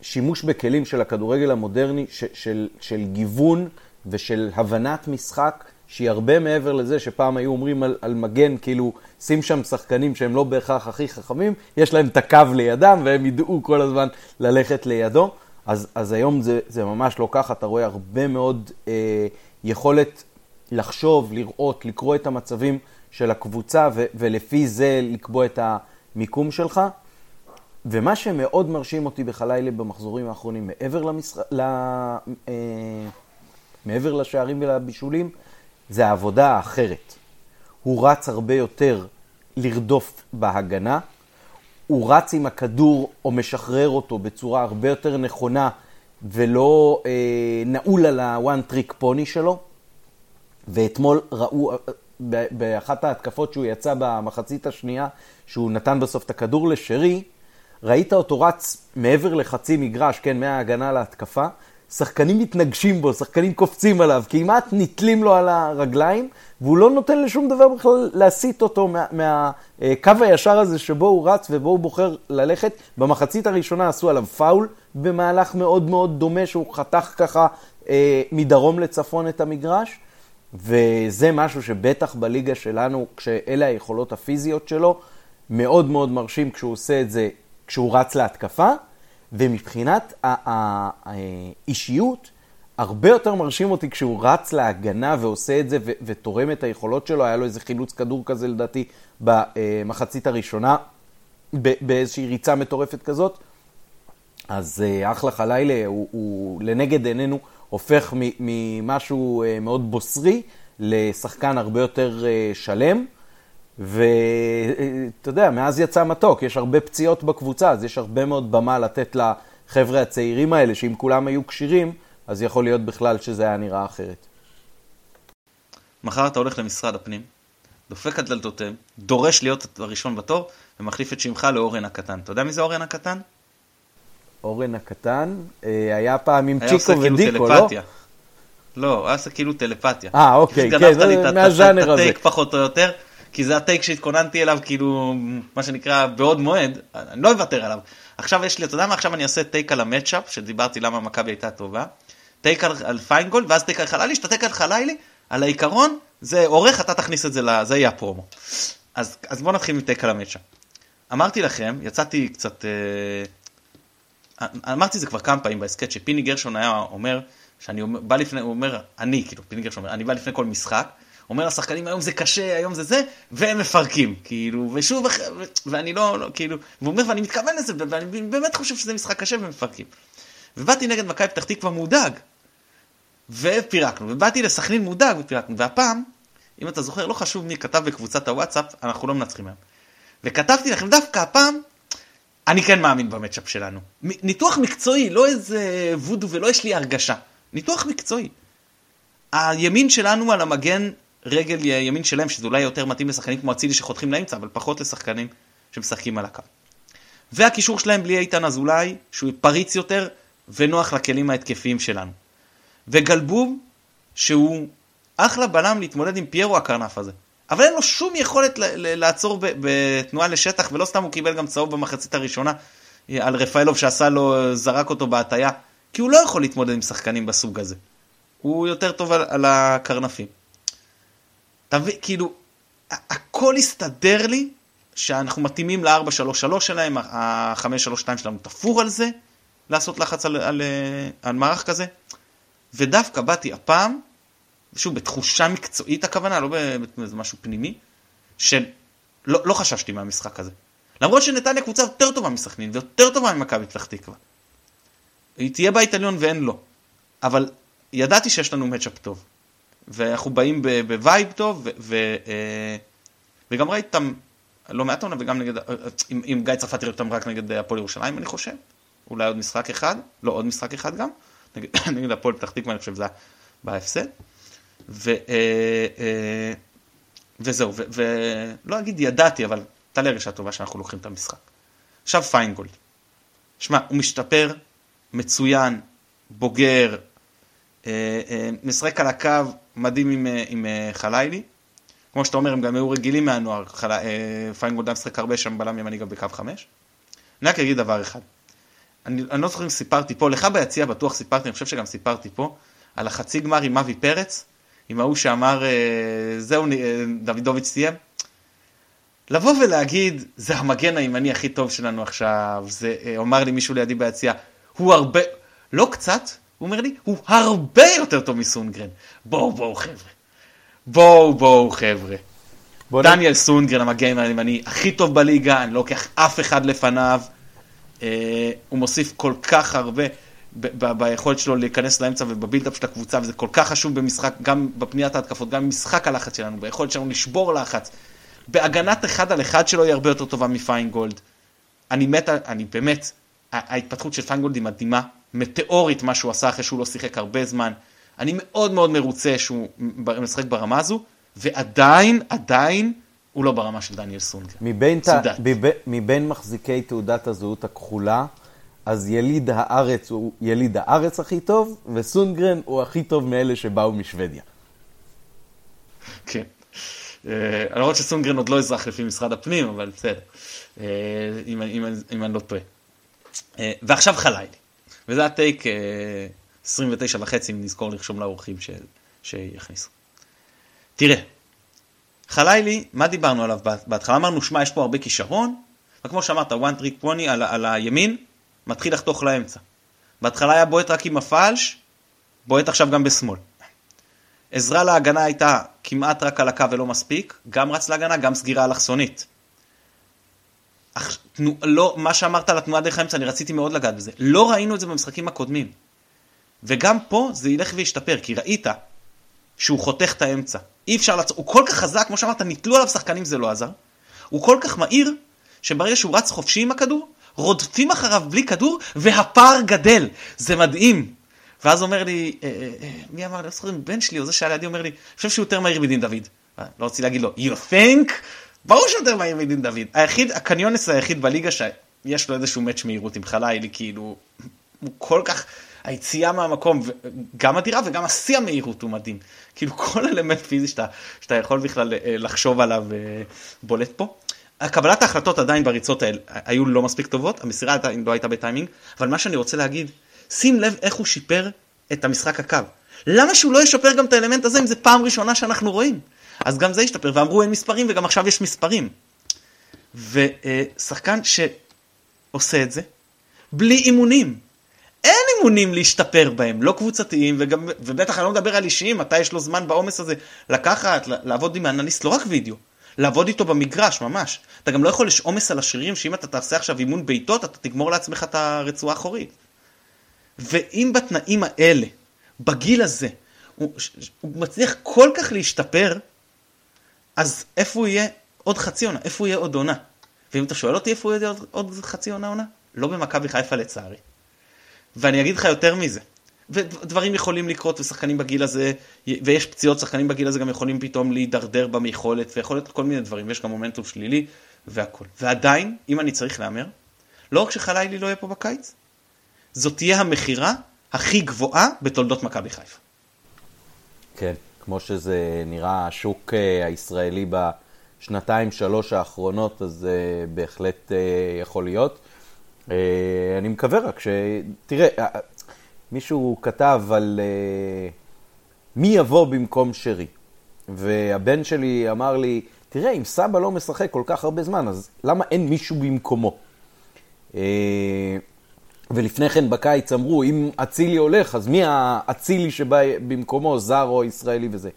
שימוש בכלים של הכדורגל המודרני, ש, של, של גיוון ושל הבנת משחק. שהיא הרבה מעבר לזה שפעם היו אומרים על, על מגן, כאילו, שים שם שחקנים שהם לא בהכרח הכי חכמים, יש להם את הקו לידם והם ידעו כל הזמן ללכת לידו. אז, אז היום זה, זה ממש לא ככה, אתה רואה הרבה מאוד אה, יכולת לחשוב, לראות, לקרוא את המצבים של הקבוצה ו, ולפי זה לקבוע את המיקום שלך. ומה שמאוד מרשים אותי בחלילה במחזורים האחרונים, מעבר, למשח... ל... אה, מעבר לשערים ולבישולים, זה העבודה האחרת. הוא רץ הרבה יותר לרדוף בהגנה, הוא רץ עם הכדור או משחרר אותו בצורה הרבה יותר נכונה ולא אה, נעול על ה-one trick pony שלו. ואתמול ראו, אה, באחת ההתקפות שהוא יצא במחצית השנייה, שהוא נתן בסוף את הכדור לשרי, ראית אותו רץ מעבר לחצי מגרש, כן, מההגנה להתקפה, שחקנים מתנגשים בו, שחקנים קופצים עליו, כמעט נתלים לו על הרגליים, והוא לא נותן לשום דבר בכלל להסיט אותו מהקו מה, מה, הישר הזה שבו הוא רץ ובו הוא בוחר ללכת. במחצית הראשונה עשו עליו פאול במהלך מאוד מאוד דומה, שהוא חתך ככה אה, מדרום לצפון את המגרש, וזה משהו שבטח בליגה שלנו, כשאלה היכולות הפיזיות שלו, מאוד מאוד מרשים כשהוא עושה את זה, כשהוא רץ להתקפה. ומבחינת האישיות, הרבה יותר מרשים אותי כשהוא רץ להגנה ועושה את זה ו- ותורם את היכולות שלו. היה לו איזה חילוץ כדור כזה לדעתי במחצית הראשונה, באיזושהי ריצה מטורפת כזאת. אז אה, אחלה חלילה, הוא, הוא לנגד עינינו הופך ממשהו אה, מאוד בוסרי לשחקן הרבה יותר אה, שלם. ואתה יודע, מאז יצא מתוק, יש הרבה פציעות בקבוצה, אז יש הרבה מאוד במה לתת לחבר'ה הצעירים האלה, שאם כולם היו כשירים, אז יכול להיות בכלל שזה היה נראה אחרת. מחר אתה הולך למשרד הפנים, דופק על דלתותיהם, דורש להיות הראשון בתור, ומחליף את שמך לאורן הקטן. אתה יודע מי זה אורן הקטן? אורן הקטן, אה, היה פעם עם צ'יקו כאילו ודיקו, לא? לא, הוא היה עושה כאילו טלפתיה. אה, אוקיי, כן, מהז'אנר הזה. את הטייק פחות או יותר, כי זה הטייק שהתכוננתי אליו, כאילו, מה שנקרא, בעוד מועד, אני לא אוותר עליו. עכשיו יש לי, אתה יודע מה, עכשיו אני אעשה טייק על המצ'אפ, שדיברתי למה מכבי הייתה טובה. take על, על פיינגולד, ואז take על חלילי, שאתה take על חלילי, על העיקרון, זה עורך, אתה תכניס את זה, זה יהיה הפרומו. אז, אז בואו נתחיל מ take על ה matchup. אמרתי לכם, יצאתי קצת, אה, אמרתי זה כבר כמה פעמים בהסכת, שפיני גרשון היה אומר, שאני בא לפני, הוא אומר, אני, כאילו, פיני גרשון אומר, אני בא לפני כל משחק, אומר לשחקנים היום זה קשה, היום זה זה, והם מפרקים, כאילו, ושוב, ואני לא, לא כאילו, והוא אומר, ואני מתכוון לזה, ואני באמת חושב שזה משחק קשה והם מפרקים. ובאתי נגד מכבי פתח תקווה מודאג, ופירקנו, ובאתי לסכנין מודאג ופירקנו, והפעם, אם אתה זוכר, לא חשוב מי כתב בקבוצת הוואטסאפ, אנחנו לא מנצחים היום. וכתבתי לכם דווקא הפעם, אני כן מאמין במצ'אפ שלנו. ניתוח מקצועי, לא איזה וודו ולא יש לי הרגשה. ניתוח מקצועי. הימין שלנו על המגן רגל ימין שלהם, שזה אולי יותר מתאים לשחקנים כמו אצילי שחותכים לאמצע, אבל פחות לשחקנים שמשחקים על הקו. והקישור שלהם בלי איתן אזולאי, שהוא פריץ יותר ונוח לכלים ההתקפיים שלנו. וגלבוב, שהוא אחלה בלם להתמודד עם פיירו הקרנף הזה. אבל אין לו שום יכולת לעצור בתנועה לשטח, ולא סתם הוא קיבל גם צהוב במחצית הראשונה על רפאלוב שעשה לו, זרק אותו בהטייה, כי הוא לא יכול להתמודד עם שחקנים בסוג הזה. הוא יותר טוב על, על הקרנפים. אתה מבין, כאילו, הכל הסתדר לי שאנחנו מתאימים ל-4-3-3 שלהם, ה-5-3-2 שלנו תפור על זה, לעשות לחץ על, על, על מערך כזה. ודווקא באתי הפעם, שוב, בתחושה מקצועית הכוונה, לא באיזה משהו פנימי, שלא לא חששתי מהמשחק הזה. למרות שנתניה קבוצה יותר טובה מסכנין ויותר טובה ממכבי פתח תקווה. היא תהיה בית עליון ואין לו. אבל ידעתי שיש לנו matchup טוב. ואנחנו באים ב vibe טוב, ו, ו, אה, וגם ראיתי אותם לא מעט עונה, וגם נגד, עם, עם גיא צרפתי ראיתי אותם רק נגד הפועל ירושלים, אני חושב. אולי עוד משחק אחד, לא עוד משחק אחד גם, נגד, (coughs) נגד הפועל פתח תקווה, אני חושב שזה היה בהפסד. ו, אה, אה, וזהו, ולא אגיד ידעתי, אבל הייתה לי הרגשה טובה שאנחנו לוקחים את המשחק. עכשיו פיינגולד. שמע, הוא משתפר, מצוין, בוגר, משחק על הקו מדהים עם, אה, עם חלילי. כמו שאתה אומר, הם גם היו רגילים מהנוער, חל... פיינגולד משחק הרבה שם בלם ימני גם בקו חמש. אני רק אגיד דבר אחד. אני, אני לא זוכר אם סיפרתי פה, לך ביציע בטוח סיפרתי, אני חושב שגם סיפרתי פה, על החצי גמר עם אבי פרץ, עם ההוא שאמר, זהו, דוידוביץ' סיים. לבוא ולהגיד, זה המגן הימני הכי טוב שלנו עכשיו, זה, אמר לי מישהו לידי ביציע, הוא הרבה, לא קצת, הוא אומר לי, הוא הרבה יותר טוב מסונגרן. בואו, בואו חבר'ה. בואו, בואו חבר'ה. בוא דניאל נ... סונגרן, המגן הימני, הכי טוב בליגה, אני לא לוקח אף אחד לפניו. אה, הוא מוסיף כל כך הרבה ביכולת שלו להיכנס לאמצע ובבילדאפ של הקבוצה, וזה כל כך חשוב במשחק, גם בפניית ההתקפות, גם במשחק הלחץ שלנו, ביכולת שלנו לשבור לחץ. בהגנת אחד על אחד שלו היא הרבה יותר טובה מפיינגולד. אני מת, אני באמת, ההתפתחות של פיינגולד היא מדהימה, מטאורית מה שהוא עשה אחרי שהוא לא שיחק הרבה זמן. אני מאוד מאוד מרוצה שהוא משחק ברמה הזו, ועדיין, עדיין, הוא לא ברמה של דניאל סונגר. מבין, ת... מבין, מבין מחזיקי תעודת הזהות הכחולה, אז יליד הארץ הוא יליד הארץ הכי טוב, וסונגרן הוא הכי טוב מאלה שבאו משוודיה. כן. אה, למרות שסונגרן עוד לא אזרח לפי משרד הפנים, אבל בסדר, אה, אם אני לא טועה. אה, ועכשיו חלילי. וזה הטייק 29 וחצי, אם נזכור לרשום לאורחים ש... שיכניסו. תראה, חלילי, מה דיברנו עליו בהתחלה? אמרנו, שמע, יש פה הרבה כישרון, וכמו שאמרת, one trick pony על, על הימין, מתחיל לחתוך לאמצע. בהתחלה היה בועט רק עם הפלש, בועט עכשיו גם בשמאל. עזרה להגנה הייתה כמעט רק על הקו ולא מספיק, גם רץ להגנה, גם סגירה אלכסונית. אך, תנו, לא, מה שאמרת על התנועה דרך האמצע, אני רציתי מאוד לגעת בזה. לא ראינו את זה במשחקים הקודמים. וגם פה זה ילך וישתפר, כי ראית שהוא חותך את האמצע. אי אפשר לעצור, הוא כל כך חזק, כמו שאמרת, ניתלו עליו שחקנים, זה לא עזר. הוא כל כך מהיר, שברגע שהוא רץ חופשי עם הכדור, רודפים אחריו בלי כדור, והפער גדל. זה מדהים. ואז אומר לי, אה, אה, אה, מי אמר לי, לא זוכר אם בן שלי או זה שהיה לידי, אומר לי, אני חושב שהוא יותר מהיר מדין דוד. לא רציתי להגיד לו, you think? ברור שהוא יותר מהיר מדין דוד. היחיד, הקניונס היחיד בליגה שיש לו איזשהו מאץ' מהירות עם חלילי, כאילו, הוא כל כך, היציאה מהמקום, גם אדירה וגם השיא המהירות הוא מדהים. כאילו כל אלמנט פיזי שאתה, שאתה יכול בכלל לחשוב עליו בולט פה. קבלת ההחלטות עדיין בריצות האלה היו לא מספיק טובות, המסירה עדיין לא הייתה בטיימינג, אבל מה שאני רוצה להגיד, שים לב איך הוא שיפר את המשחק הקו. למה שהוא לא ישפר גם את האלמנט הזה אם זה פעם ראשונה שאנחנו רואים? אז גם זה ישתפר, ואמרו אין מספרים וגם עכשיו יש מספרים. ושחקן שעושה את זה, בלי אימונים. אין אימונים להשתפר בהם, לא קבוצתיים, וגם, ובטח אני לא מדבר על אישיים, מתי יש לו זמן בעומס הזה לקחת, לעבוד עם האנליסט, לא רק וידאו, לעבוד איתו במגרש, ממש. אתה גם לא יכול, יש עומס על השרירים, שאם אתה תעשה עכשיו אימון בעיטות, אתה תגמור לעצמך את הרצועה האחורית. ואם בתנאים האלה, בגיל הזה, הוא, הוא מצליח כל כך להשתפר, אז איפה הוא יהיה עוד חצי עונה? איפה הוא יהיה עוד עונה? ואם אתה שואל אותי איפה הוא יהיה עוד, עוד חצי עונה עונה? לא במכבי חיפה לצערי. ואני אגיד לך יותר מזה, ודברים יכולים לקרות ושחקנים בגיל הזה, ויש פציעות, שחקנים בגיל הזה גם יכולים פתאום להידרדר ביכולת, ויכול להיות כל מיני דברים, ויש גם מומנטום שלילי והכל. ועדיין, אם אני צריך להמר, לא רק שחלילי לא יהיה פה בקיץ, זאת תהיה המכירה הכי גבוהה בתולדות מכבי חיפה. כן, כמו שזה נראה השוק אה, הישראלי בשנתיים, שלוש האחרונות, אז זה אה, בהחלט אה, יכול להיות. אני מקווה רק ש... תראה, מישהו כתב על מי יבוא במקום שרי. והבן שלי אמר לי, תראה, אם סבא לא משחק כל כך הרבה זמן, אז למה אין מישהו במקומו? ולפני כן בקיץ אמרו, אם אצילי הולך, אז מי האצילי שבא במקומו, זר או ישראלי וזה.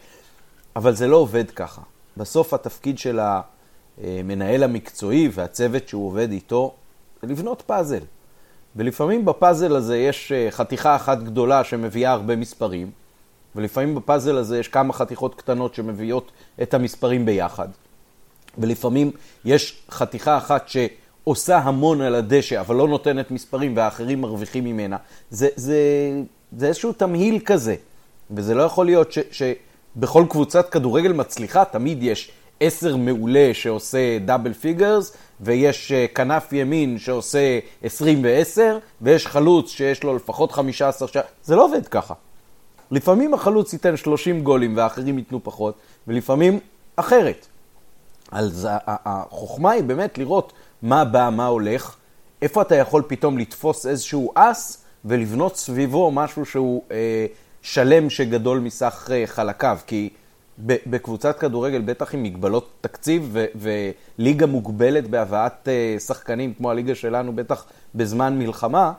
אבל זה לא עובד ככה. בסוף התפקיד של המנהל המקצועי והצוות שהוא עובד איתו, זה לבנות פאזל. ולפעמים בפאזל הזה יש אה, חתיכה אחת גדולה שמביאה הרבה מספרים, ולפעמים בפאזל הזה יש כמה חתיכות קטנות שמביאות את המספרים ביחד. ולפעמים יש חתיכה אחת ש... עושה המון על הדשא, אבל לא נותנת מספרים והאחרים מרוויחים ממנה. זה, זה, זה איזשהו תמהיל כזה, וזה לא יכול להיות ש, שבכל קבוצת כדורגל מצליחה תמיד יש עשר מעולה שעושה double figures, ויש אה, כנף ימין שעושה עשרים ועשר, ויש חלוץ שיש לו לפחות חמישה עשר שערים. זה לא עובד ככה. לפעמים החלוץ ייתן שלושים גולים והאחרים ייתנו פחות, ולפעמים אחרת. אז החוכמה היא באמת לראות מה בא, מה הולך, איפה אתה יכול פתאום לתפוס איזשהו אס ולבנות סביבו משהו שהוא אה, שלם שגדול מסך אה, חלקיו, כי בקבוצת כדורגל, בטח עם מגבלות תקציב ו- וליגה מוגבלת בהבאת uh, שחקנים, כמו הליגה שלנו, בטח בזמן מלחמה,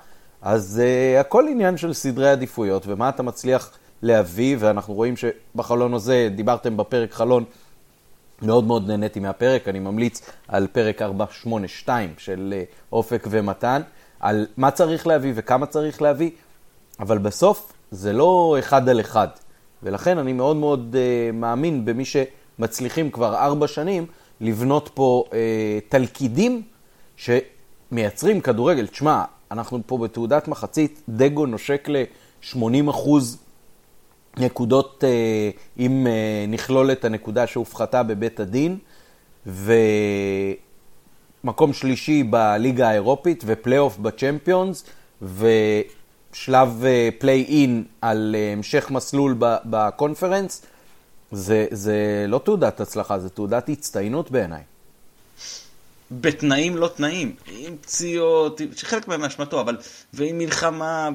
אז uh, הכל עניין של סדרי עדיפויות, ומה אתה מצליח להביא, ואנחנו רואים שבחלון הזה, דיברתם בפרק חלון מאוד מאוד נהניתי מהפרק, אני ממליץ על פרק 482 של אה, אופק ומתן, על מה צריך להביא וכמה צריך להביא, אבל בסוף זה לא אחד על אחד. ולכן אני מאוד מאוד uh, מאמין במי שמצליחים כבר ארבע שנים לבנות פה uh, תלכידים שמייצרים כדורגל. תשמע, אנחנו פה בתעודת מחצית, דגו נושק ל-80 אחוז נקודות, אה, אם אה, נכלול את הנקודה שהופחתה בבית הדין, ומקום שלישי בליגה האירופית ופלייאוף בצ'מפיונס, ושלב פליי אה, אין על המשך מסלול בקונפרנס, זה, זה לא תעודת הצלחה, זה תעודת הצטיינות בעיניי. בתנאים לא תנאים, עם פציעות, שחלק מהם מאשמתו, אבל ועם מלחמה,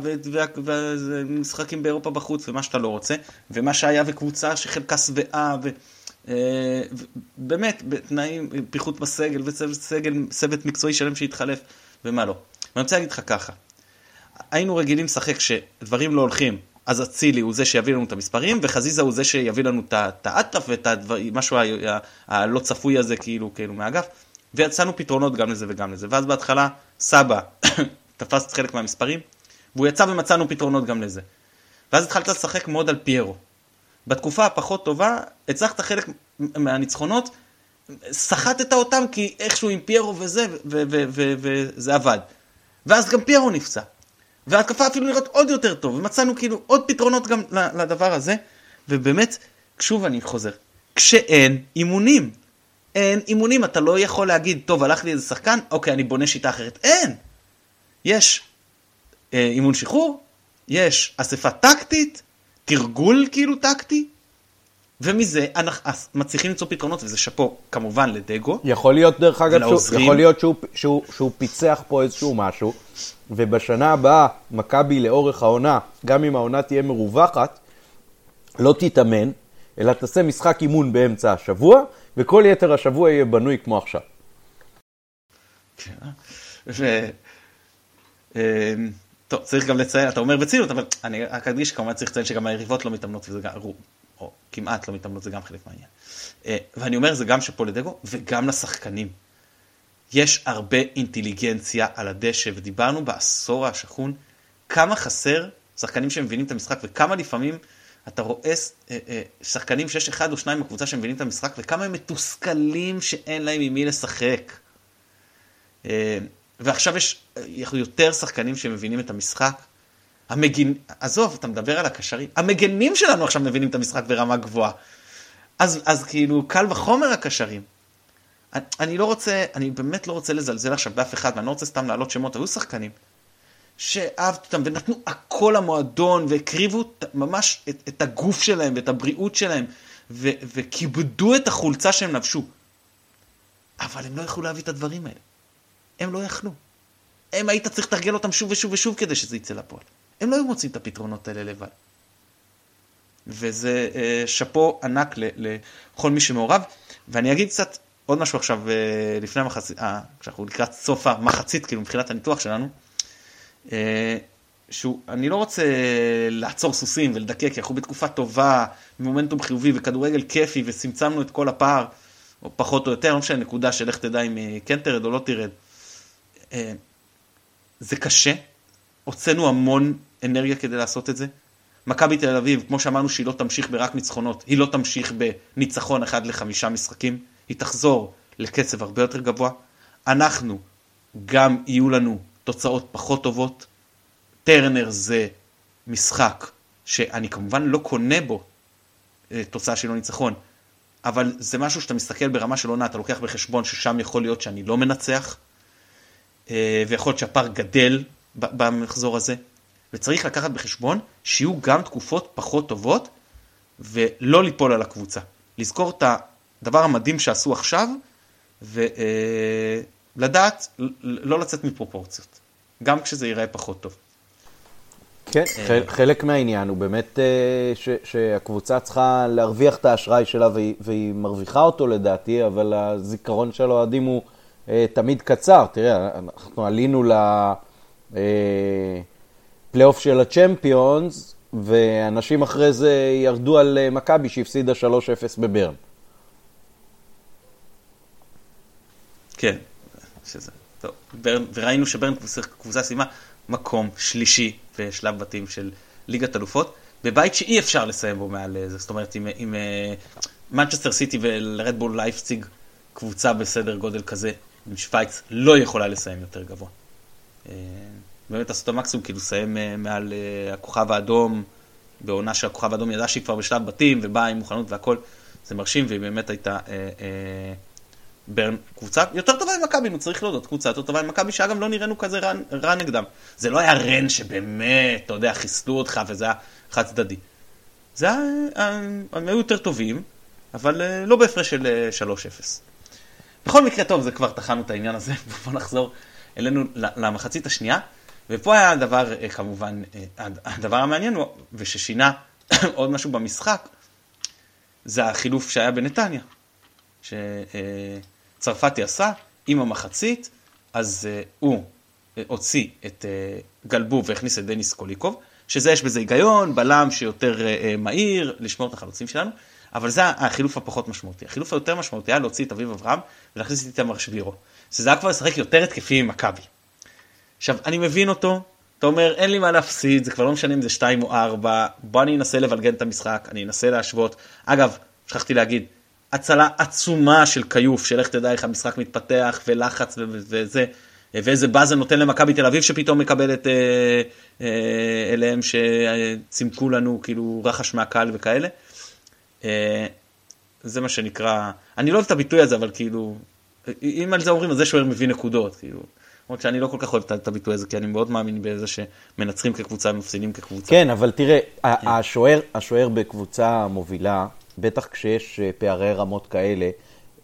ומשחקים באירופה בחוץ, ומה שאתה לא רוצה, ומה שהיה וקבוצה שחלקה שבעה, ובאמת, אה, בתנאים, פיחות בסגל, וצוות מקצועי שלם שהתחלף, ומה לא. ואני רוצה להגיד לך ככה, היינו רגילים לשחק שדברים לא הולכים, אז אצילי הוא זה שיביא לנו את המספרים, וחזיזה הוא זה שיביא לנו את האטרף ואת המשהו הלא צפוי הזה כאילו, כאילו מהאגף, ויצאנו פתרונות גם לזה וגם לזה, ואז בהתחלה סבא (coughs) תפס חלק מהמספרים, והוא יצא ומצאנו פתרונות גם לזה. ואז התחלת לשחק מאוד על פיירו. בתקופה הפחות טובה, הצלחת חלק מהניצחונות, סחטת אותם כי איכשהו עם פיירו וזה, וזה עבד. ואז גם פיירו נפצע. וההתקפה אפילו נראית עוד יותר טוב, ומצאנו כאילו עוד פתרונות גם לדבר הזה, ובאמת, שוב אני חוזר, כשאין אימונים, אימונים, אתה לא יכול להגיד, טוב, הלך לי איזה שחקן, אוקיי, אני בונה שיטה אחרת, אין. יש אה, אימון שחרור, יש אספה טקטית, תרגול כאילו טקטי, ומזה אנחנו מצליחים למצוא פתרונות, וזה שאפו כמובן לדגו. יכול להיות, דרך אגב, שהוא, יכול להיות שהוא, שהוא, שהוא פיצח פה איזשהו משהו, ובשנה הבאה, מכבי לאורך העונה, גם אם העונה תהיה מרווחת, לא תתאמן, אלא תעשה משחק אימון באמצע השבוע, וכל יתר השבוע יהיה בנוי כמו עכשיו. כן, ו... אמ, טוב, צריך גם לציין, אתה אומר בציניות, אבל אני רק אדגיש כמובן צריך לציין שגם היריבות לא מתאמנות, וזה גם, או כמעט לא מתאמנות, זה גם חלק מהעניין. אה, ואני אומר, זה גם שאפו לדגו, וגם לשחקנים. יש הרבה אינטליגנציה על הדשא, ודיברנו בעשור השכון, כמה חסר שחקנים שמבינים את המשחק, וכמה לפעמים אתה רואה אה, אה, שחקנים שיש אחד או שניים בקבוצה שמבינים את המשחק, וכמה הם מתוסכלים שאין להם עם מי לשחק. ועכשיו יש יותר שחקנים שמבינים את המשחק. המגן... עזוב, אתה מדבר על הקשרים. המגנים שלנו עכשיו מבינים את המשחק ברמה גבוהה. אז, אז כאילו, קל וחומר הקשרים. אני, אני לא רוצה, אני באמת לא רוצה לזלזל עכשיו באף אחד, ואני לא רוצה סתם להעלות שמות, היו שחקנים שאהבתי אותם ונתנו הכל למועדון והקריבו ממש את, את הגוף שלהם ואת הבריאות שלהם ו, וכיבדו את החולצה שהם לבשו. אבל הם לא יכלו להביא את הדברים האלה. הם לא יכלו. הם היית צריך לתרגל אותם שוב ושוב ושוב כדי שזה יצא לפועל. הם לא היו מוצאים את הפתרונות האלה לבד. וזה אה, שאפו ענק לכל מי שמעורב. ואני אגיד קצת עוד משהו עכשיו, אה, לפני המחצית, אה, כשאנחנו לקראת סוף המחצית, כאילו מבחינת הניתוח שלנו, שהוא, אני לא רוצה לעצור סוסים ולדקק, כי אנחנו בתקופה טובה, מומנטום חיובי וכדורגל כיפי, וצמצמנו את כל הפער, או פחות או יותר, לא משנה, נקודה של איך תדע אם כן תרד או לא תרד. אה, זה קשה, הוצאנו המון אנרגיה כדי לעשות את זה. מכבי תל אביב, כמו שאמרנו שהיא לא תמשיך ברק ניצחונות, היא לא תמשיך בניצחון אחד לחמישה משחקים, היא תחזור לקצב הרבה יותר גבוה. אנחנו, גם יהיו לנו תוצאות פחות טובות. טרנר זה משחק שאני כמובן לא קונה בו אה, תוצאה של לא ניצחון, אבל זה משהו שאתה מסתכל ברמה של עונה, אתה לוקח בחשבון ששם יכול להיות שאני לא מנצח, אה, ויכול להיות שהפער גדל במחזור הזה, וצריך לקחת בחשבון שיהיו גם תקופות פחות טובות, ולא ליפול על הקבוצה. לזכור את הדבר המדהים שעשו עכשיו, ולדעת לא לצאת מפרופורציות, גם כשזה ייראה פחות טוב. כן, אה, חלק מהעניין הוא באמת אה, ש, שהקבוצה צריכה להרוויח את האשראי שלה והיא, והיא מרוויחה אותו לדעתי, אבל הזיכרון של האוהדים הוא אה, תמיד קצר. תראה, אנחנו עלינו לפלייאוף של הצ'מפיונס, ואנשים אחרי זה ירדו על מכבי שהפסידה 3-0 בברן. כן, שזה, טוב, ברן, וראינו שברן קבוצה סיימה מקום שלישי בשלב בתים של ליגת אלופות, בבית שאי אפשר לסיים בו מעל זה, זאת אומרת, עם מנצ'סטר סיטי ולרדבול לייפציג, קבוצה בסדר גודל כזה, עם שווייץ, לא יכולה לסיים יותר גבוה. אה, באמת עשו את המקסימום, כאילו לסיים אה, מעל אה, הכוכב האדום, בעונה שהכוכב האדום ידע שהיא כבר בשלב בתים, ובאה עם מוכנות והכל, זה מרשים, והיא באמת הייתה אה, אה, קבוצה יותר טובה ממכבי, נו צריך להודות, קבוצה יותר טובה ממכבי, שאגב לא נראינו כזה רע, רע נגדם. זה לא היה רן שבאמת, אתה יודע, חיסלו אותך וזה היה חד צדדי. זה היה, הם היו יותר טובים, אבל אה, לא בהפרש של 3-0. אה, בכל מקרה, טוב, זה כבר טחנו את העניין הזה, (laughs) בואו נחזור אלינו למחצית השנייה. ופה היה הדבר, אה, כמובן, הדבר המעניין, וששינה (coughs) עוד משהו במשחק, זה החילוף שהיה בנתניה. שצרפתי עשה עם המחצית, אז הוא הוציא את גלבוב והכניס את דניס קוליקוב, שזה יש בזה היגיון, בלם שיותר אה, מהיר, לשמור את החלוצים שלנו, אבל זה החילוף הפחות משמעותי. החילוף היותר משמעותי היה להוציא את אביב אברהם ולהכניס את איתמר שבירו. שזה היה כבר לשחק יותר התקפי ממכבי. עכשיו, אני מבין אותו, אתה אומר, אין לי מה להפסיד, זה כבר לא משנה אם זה 2 או 4, בוא אני אנסה לבלגן את המשחק, אני אנסה להשוות. אגב, שכחתי להגיד, הצלה עצומה של כיוף, של איך תדע איך המשחק מתפתח, ולחץ וזה, ואיזה באזל נותן למכבי תל אביב שפתאום מקבלת אה, אה, אליהם שצימקו לנו כאילו רחש מהקהל וכאלה. אה, זה מה שנקרא, אני לא אוהב את הביטוי הזה, אבל כאילו, אם על זה אומרים, אז זה שוער מביא נקודות, כאילו. למרות שאני לא כל כך אוהב את הביטוי הזה, כי אני מאוד מאמין בזה שמנצחים כקבוצה ומפסידים כקבוצה. כן, אבל תראה, כן. השוער, השוער בקבוצה מובילה, בטח כשיש אה, פערי רמות כאלה,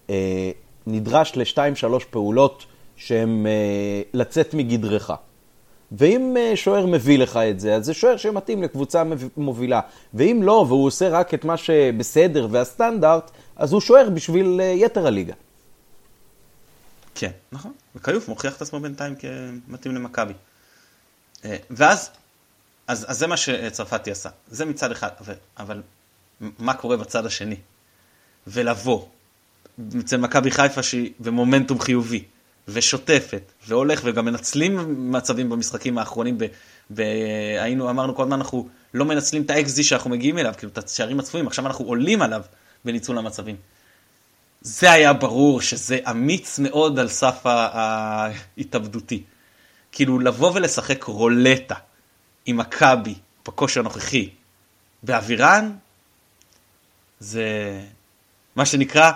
אה, נדרש לשתיים, שלוש פעולות שהן אה, לצאת מגדרך. ואם שוער מביא לך את זה, אז זה שוער שמתאים לקבוצה מובילה. ואם לא, והוא עושה רק את מה שבסדר והסטנדרט, אז הוא שוער בשביל יתר הליגה. כן, נכון. וכיוף מוכיח את עצמו בינתיים כמתאים למכבי. ואז, אז, אז זה מה שצרפתי עשה. זה מצד אחד, אבל, אבל מה קורה בצד השני. ולבוא אצל מכבי חיפה שהיא במומנטום חיובי, ושוטפת, והולך, וגם מנצלים מצבים במשחקים האחרונים, והיינו, אמרנו כל הזמן, אנחנו לא מנצלים את ה-XG שאנחנו מגיעים אליו, כאילו את השערים הצפויים, עכשיו אנחנו עולים עליו בניצול המצבים. זה היה ברור שזה אמיץ מאוד על סף ההתאבדותי. כאילו לבוא ולשחק רולטה עם מכבי בכושר הנוכחי באווירן, זה מה שנקרא,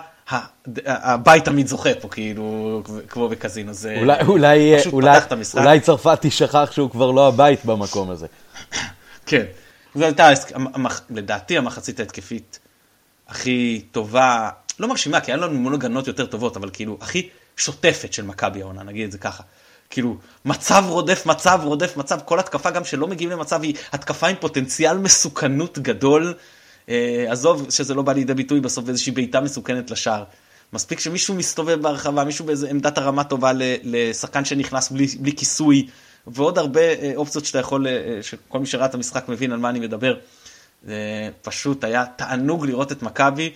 הבית תמיד זוכה פה, כאילו, כמו בקזינו, זה אולי, אולי, פשוט אולי, פתח את המשחק. אולי צרפתי שכח שהוא כבר לא הבית במקום הזה. (coughs) כן, זו הייתה, לדעתי, המחצית ההתקפית הכי טובה, לא מרשימה, כי היה לנו מול הגנות יותר טובות, אבל כאילו, הכי שוטפת של מכבי העונה, נגיד את זה ככה. כאילו, מצב רודף מצב רודף מצב, כל התקפה גם שלא מגיעים למצב היא התקפה עם פוטנציאל מסוכנות גדול, עזוב שזה לא בא לידי ביטוי בסוף באיזושהי בעיטה מסוכנת לשער. מספיק שמישהו מסתובב בהרחבה, מישהו באיזה עמדת הרמה טובה לשחקן שנכנס בלי, בלי כיסוי, ועוד הרבה אה, אופציות שאתה יכול, אה, שכל מי שראה את המשחק מבין על מה אני מדבר. פשוט היה תענוג לראות את מכבי,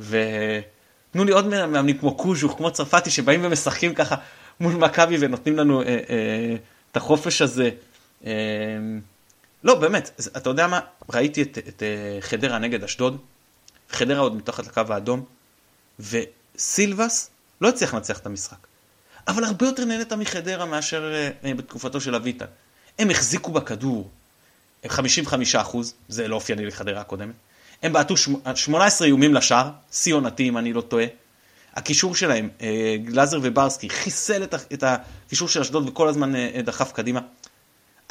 ותנו לי עוד מאמנים כמו קוז'וך, כמו צרפתי, שבאים ומשחקים ככה מול מכבי ונותנים לנו אה, אה, את החופש הזה. אה, לא, באמת, אתה יודע מה? ראיתי את, את, אה, חדרה נגד אשדוד, חדרה עוד מתחת לקו האדום, וסילבס לא הצליח לנצח את המשחק. אבל הרבה יותר נהנית מחדרה מאשר uh, בתקופתו של אביטן. הם החזיקו בכדור 55 אחוז, זה לא אופייני לחדרה הקודמת. הם בעטו 18 איומים לשער, שיא עונתי אם אני לא טועה. הקישור שלהם, גלאזר וברסקי, חיסל את, הקישור של אשדוד וכל הזמן דחף קדימה.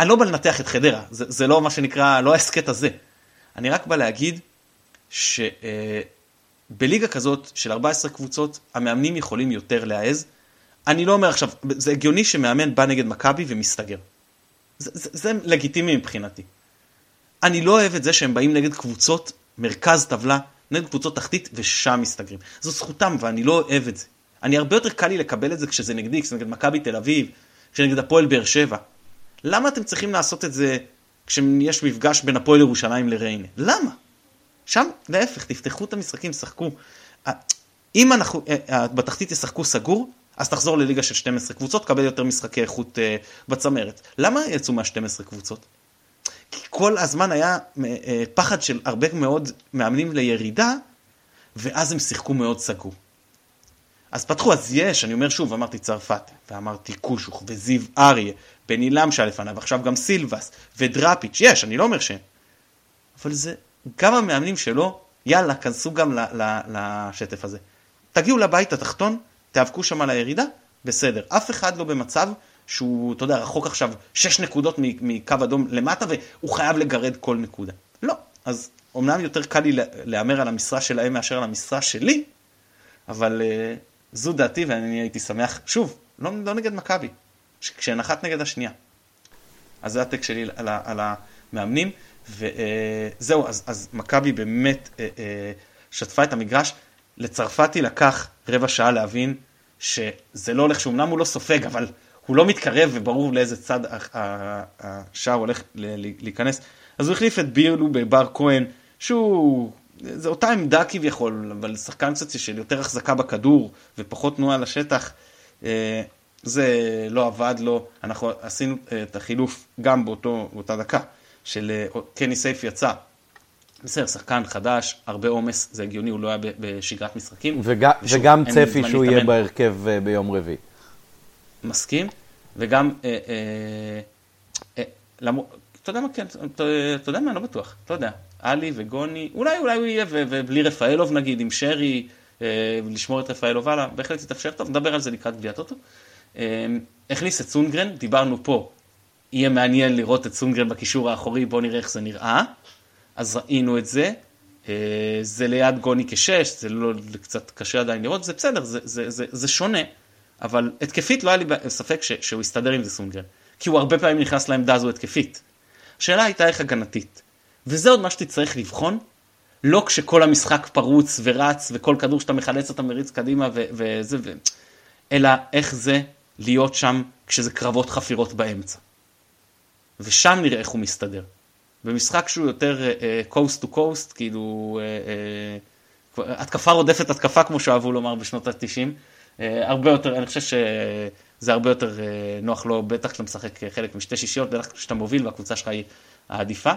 אני לא בא לנתח את חדרה, זה, זה לא מה שנקרא, לא ההסכת הזה. אני רק בא להגיד שבליגה כזאת של 14 קבוצות, המאמנים יכולים יותר להעז. אני לא אומר עכשיו, זה הגיוני שמאמן בא נגד מכבי ומסתגר. זה, זה, זה לגיטימי מבחינתי. אני לא אוהב את זה שהם באים נגד קבוצות, מרכז טבלה, נגד קבוצות תחתית, ושם מסתגרים. זו זכותם, ואני לא אוהב את זה. אני הרבה יותר קל לי לקבל את זה כשזה נגדי, כשזה נגד מכבי תל אביב, כשנגד הפועל באר שבע. למה אתם צריכים לעשות את זה כשיש מפגש בין הפועל ירושלים לריינה? למה? שם, להפך, תפתחו את המשחקים, שחקו. אם אנחנו, אה, אה, בתחתית ישחקו סגור, אז תחזור לליגה של 12 קבוצות, קבל יותר משחקי איכות uh, בצמרת. למה יצאו מה-12 קבוצות? כי כל הזמן היה פחד של הרבה מאוד מאמנים לירידה, ואז הם שיחקו מאוד סגור. אז פתחו, אז יש, אני אומר שוב, אמרתי צרפת, ואמרתי קושוך, וזיו אריה, בן עילם שהיה לפניו, עכשיו גם סילבס, ודראפיץ', יש, אני לא אומר שאין. אבל זה, גם המאמנים שלו, יאללה, כנסו גם לשטף הזה. תגיעו לבית התחתון, תיאבקו שם על הירידה, בסדר. אף אחד לא במצב שהוא, אתה יודע, רחוק עכשיו 6 נקודות מקו אדום למטה, והוא חייב לגרד כל נקודה. לא. אז אמנם יותר קל לי להמר על המשרה שלהם מאשר על המשרה שלי, אבל uh, זו דעתי ואני הייתי שמח, שוב, לא, לא נגד מכבי, כשהן אחת נגד השנייה. אז זה הטק שלי על, על המאמנים, וזהו, אז, אז מכבי באמת אה, אה, שטפה את המגרש. לצרפתי לקח רבע שעה להבין שזה לא הולך, שאומנם הוא לא סופג, אבל הוא לא מתקרב וברור לאיזה צד השער הולך להיכנס. אז הוא החליף את בירלו בבר כהן, שהוא, זה אותה עמדה כביכול, אבל שחקן קצת של יותר החזקה בכדור ופחות תנועה לשטח. אה, זה לא עבד לו, אנחנו עשינו את החילוף גם באותו, באותה דקה, של קני סייף יצא. בסדר, שחקן חדש, הרבה עומס, זה הגיוני, הוא לא היה בשגרת משחקים. וגם, וגם צפי שהוא יהיה בהרכב ביום רביעי. מסכים, וגם, אה, אה, אה, למור, אתה יודע מה, כן, אתה, אתה יודע מה, אני לא בטוח, אתה יודע, עלי וגוני, אולי, אולי הוא יהיה, ובלי רפאלוב נגיד, עם שרי, אה, לשמור את רפאלוב הלאה, בהחלט יתאפשר טוב, נדבר על זה לקראת גביעת אוטו. אה, הכניס את סונגרן, דיברנו פה, יהיה מעניין לראות את סונגרן בקישור האחורי, בואו נראה איך זה נראה. אז ראינו את זה. אה, זה ליד גוני כשש, זה לא, קצת קשה עדיין לראות, זה בסדר, זה, זה, זה, זה שונה, אבל התקפית לא היה לי ספק ש, שהוא יסתדר עם זה סונגרן, כי הוא הרבה פעמים נכנס לעמדה הזו התקפית. השאלה הייתה איך הגנתית, וזה עוד מה שתצטרך לבחון, לא כשכל המשחק פרוץ ורץ, וכל כדור שאתה מחלץ אתה מריץ קדימה ו- וזה, ו- אלא איך זה להיות שם כשזה קרבות חפירות באמצע. ושם נראה איך הוא מסתדר. במשחק שהוא יותר coast to coast, כאילו uh, uh, התקפה רודפת התקפה כמו שאהבו לומר בשנות ה-90, uh, הרבה יותר, אני חושב שזה הרבה יותר uh, נוח לו, בטח כשאתה משחק חלק משתי שישיות, בטח כשאתה מוביל והקבוצה שלך היא העדיפה.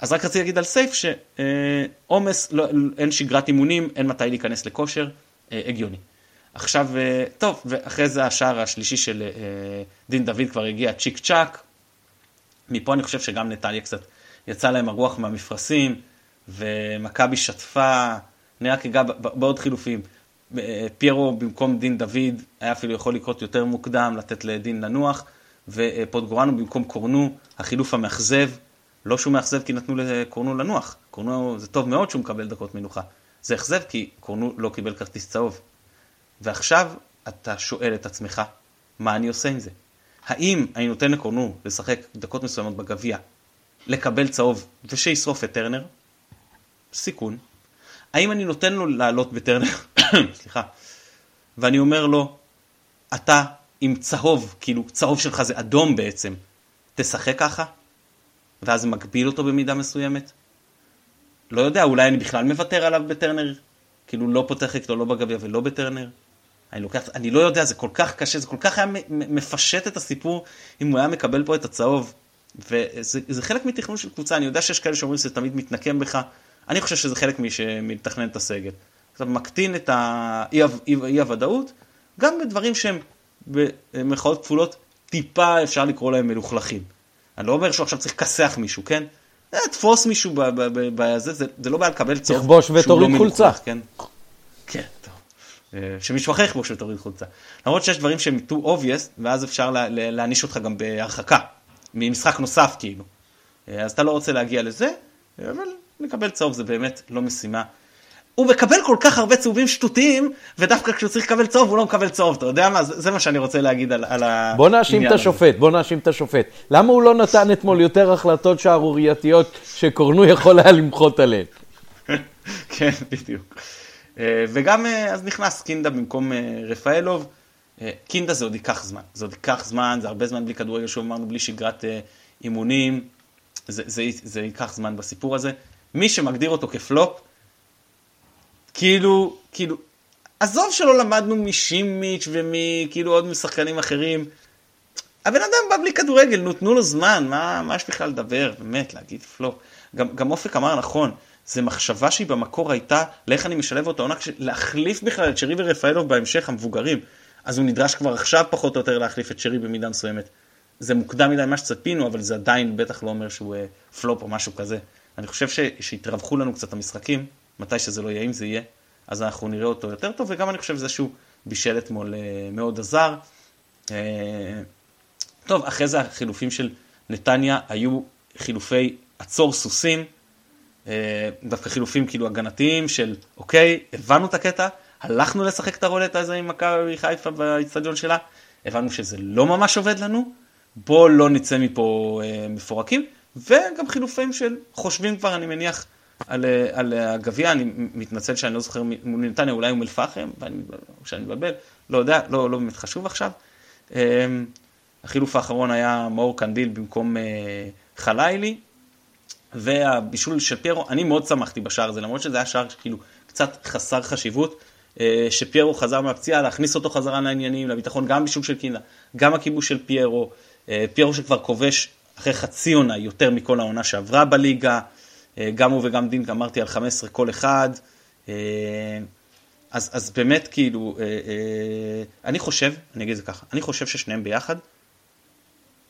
אז רק רציתי להגיד על סייף שעומס, לא, אין שגרת אימונים, אין מתי להיכנס לכושר, הגיוני. עכשיו, uh, טוב, ואחרי זה השער השלישי של uh, דין דוד כבר הגיע צ'יק צ'אק. מפה אני חושב שגם נתניה קצת יצא להם הרוח מהמפרשים, ומכבי שטפה, אני רק אגע בעוד חילופים. פיירו במקום דין דוד, היה אפילו יכול לקרות יותר מוקדם, לתת לדין לנוח, ופוטגורנו במקום קורנו, החילוף המאכזב, לא שהוא מאכזב כי נתנו לקורנו לנוח, קורנו, זה טוב מאוד שהוא מקבל דקות מנוחה. זה אכזב כי קורנו לא קיבל כרטיס צהוב. ועכשיו אתה שואל את עצמך, מה אני עושה עם זה? האם אני נותן לקורנו לשחק דקות מסוימות בגביע לקבל צהוב ושישרוף את טרנר, סיכון. האם אני נותן לו לעלות בטרנר, (coughs) סליחה, ואני אומר לו, אתה עם צהוב, כאילו צהוב שלך זה אדום בעצם, תשחק ככה? ואז מגביל אותו במידה מסוימת? לא יודע, אולי אני בכלל מוותר עליו בטרנר, כאילו לא פותח איתו לא בגביע ולא בטרנר. אני לוקח, אני לא יודע, זה כל כך קשה, זה כל כך היה מפשט את הסיפור אם הוא היה מקבל פה את הצהוב. וזה חלק מתכנון של קבוצה, אני יודע שיש כאלה שאומרים שזה תמיד מתנקם בך, אני חושב שזה חלק מתכנן את הסגל. אתה מקטין את האי-הוודאות, גם בדברים שהם במרכאות כפולות, טיפה אפשר לקרוא להם מלוכלכים. אני לא אומר שהוא עכשיו צריך לכסח מישהו, כן? אה, תפוס מישהו בזה, זה, זה לא בעיה לקבל תכבוש ותוריד לא חולצה. כן, כן, שמישהו אחר יכבוש ותוריד חולצה. למרות שיש דברים שהם too obvious, ואז אפשר להעניש אותך גם בהרחקה. ממשחק נוסף כאילו. אה, אז אתה לא רוצה להגיע לזה, אבל לקבל צהוב זה באמת לא משימה. הוא מקבל כל כך הרבה צהובים שטותיים, ודווקא כשהוא צריך לקבל צהוב הוא לא מקבל צהוב, אתה יודע מה? זה, זה מה שאני רוצה להגיד על, על העניין הזה. בוא נאשים את השופט, בוא נאשים את השופט. למה הוא לא נתן אתמול יותר החלטות שערורייתיות שקורנו יכול היה למחות עליהן? (laughs) כן, בדיוק. אה, וגם אה, אז נכנס קינדה במקום רפאלוב. אה, קינדה זה עוד ייקח זמן, זה עוד ייקח זמן, זה הרבה זמן בלי כדורגל, שוב אמרנו, בלי שגרת אימונים, זה, זה, זה ייקח זמן בסיפור הזה. מי שמגדיר אותו כפלופ, כאילו, כאילו, עזוב שלא למדנו משימיץ' ומכאילו עוד משחקנים אחרים, הבן אדם בא בלי כדורגל, נו תנו לו זמן, מה, מה יש בכלל לדבר, באמת, להגיד פלופ. גם, גם אופק אמר נכון, זה מחשבה שהיא במקור הייתה לאיך אני משלב אותו עונה, להחליף בכלל את שרי ורפאלוב בהמשך, המבוגרים. אז הוא נדרש כבר עכשיו פחות או יותר להחליף את שרי במידה מסוימת. זה מוקדם מדי מה שצפינו, אבל זה עדיין בטח לא אומר שהוא uh, פלופ או משהו כזה. אני חושב שיתרווחו לנו קצת המשחקים, מתי שזה לא יהיה, אם זה יהיה, אז אנחנו נראה אותו יותר טוב, וגם אני חושב שזה שהוא בישל אתמול uh, מאוד עזר. Uh, טוב, אחרי זה החילופים של נתניה היו חילופי עצור סוסים, דווקא חילופים כאילו הגנתיים של, אוקיי, הבנו את הקטע, הלכנו לשחק את הרולטה הזה עם מכבי חיפה באיצטדיון שלה, הבנו שזה לא ממש עובד לנו, בואו לא נצא מפה אה, מפורקים, וגם חילופים של חושבים כבר, אני מניח, על, אה, על הגביע, אני מתנצל שאני לא זוכר מול נתניה, אולי אום אל-פחם, שאני מבלבל, לא יודע, לא, לא באמת חשוב עכשיו. אה, החילוף האחרון היה מאור קנדיל במקום אה, חלילי, והבישול של פיירו, אני מאוד שמחתי בשער הזה, למרות שזה היה שער כאילו קצת חסר חשיבות, אה, שפיירו חזר מהפציעה, להכניס אותו חזרה לעניינים, לביטחון, גם בישול של קינה, גם הכיבוש של פיירו, אה, פיירו שכבר כובש אחרי חצי עונה יותר מכל העונה שעברה בליגה, אה, גם הוא וגם דין, אמרתי על 15 כל אחד. אז, אז באמת כאילו, אני חושב, אני אגיד את זה ככה, אני חושב ששניהם ביחד,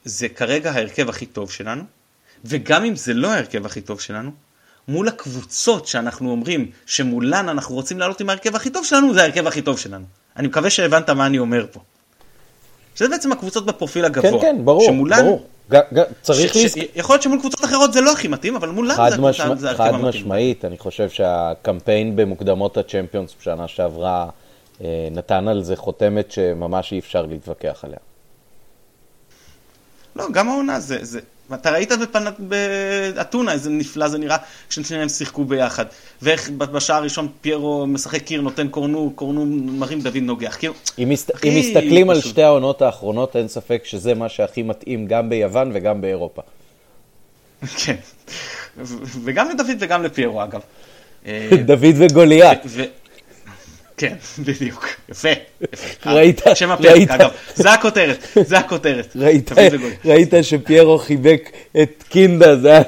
זה כרגע ההרכב הכי טוב שלנו, וגם אם זה לא ההרכב הכי טוב שלנו, מול הקבוצות שאנחנו אומרים שמולן אנחנו רוצים לעלות עם ההרכב הכי טוב שלנו, זה ההרכב הכי טוב שלנו. אני מקווה שהבנת מה אני אומר פה. שזה בעצם הקבוצות בפרופיל הגבוה. כן, כן, ברור, שמולן, ברור. ג, ג, צריך ש, לזכ... יכול להיות שמול קבוצות אחרות זה לא הכי מתאים, אבל מולן זה, משמע, זה ההרכב המתאים. חד משמעית, אני חושב שהקמפיין במוקדמות הצ'מפיונס בשנה שעברה אה, נתן על זה חותמת שממש אי אפשר להתווכח עליה. לא, גם העונה זה, זה, אתה ראית באתונה איזה נפלא זה נראה כששניהם שיחקו ביחד. ואיך בשער הראשון פיירו משחק קיר, נותן קורנו, קורנו מרים דוד נוגח. כאילו, אם, מסת... אם מסתכלים על שתי העונות האחרונות, אין ספק שזה מה שהכי מתאים גם ביוון וגם באירופה. (laughs) כן, וגם לדוד וגם לפיירו אגב. (laughs) דוד וגוליית. כן, (laughs) בדיוק. יפה. ראית, שם הפרק, אגב. זה הכותרת, זה הכותרת. ראית, ראית שפיירו חיבק את קינדה, זה היה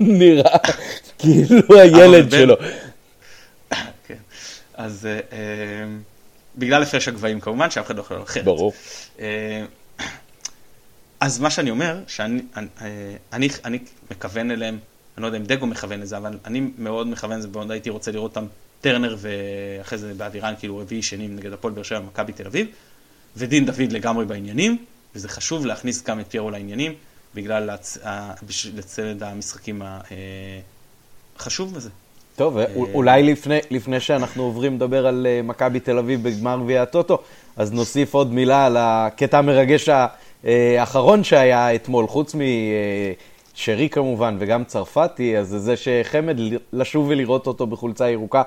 (laughs) נראה (laughs) כאילו הילד שלו. (coughs) כן. אז אה, אה, בגלל הפרש הגבהים כמובן, שאף אחד לא יכול אחרת. ברור. אה, (coughs) אז מה שאני אומר, שאני אני, אני מכוון אליהם, אני לא יודע אם דגו מכוון לזה, אבל אני מאוד מכוון לזה, מאוד הייתי רוצה לראות אותם טרנר ואחרי זה באווירן כאילו רביעי שני נגד הפועל באר שבע ומכבי תל אביב, ודין דוד לגמרי בעניינים, וזה חשוב להכניס גם את פיירו לעניינים, בגלל הצ... לצד המשחקים החשוב הזה. טוב, אה, אולי לפני, לפני שאנחנו עוברים לדבר על אה, מכבי תל אביב בגמר גביע הטוטו, אז נוסיף עוד מילה על הקטע המרגש האחרון שהיה אתמול, חוץ משרי כמובן וגם צרפתי, אז זה שחמד לשוב ולראות אותו בחולצה ירוקה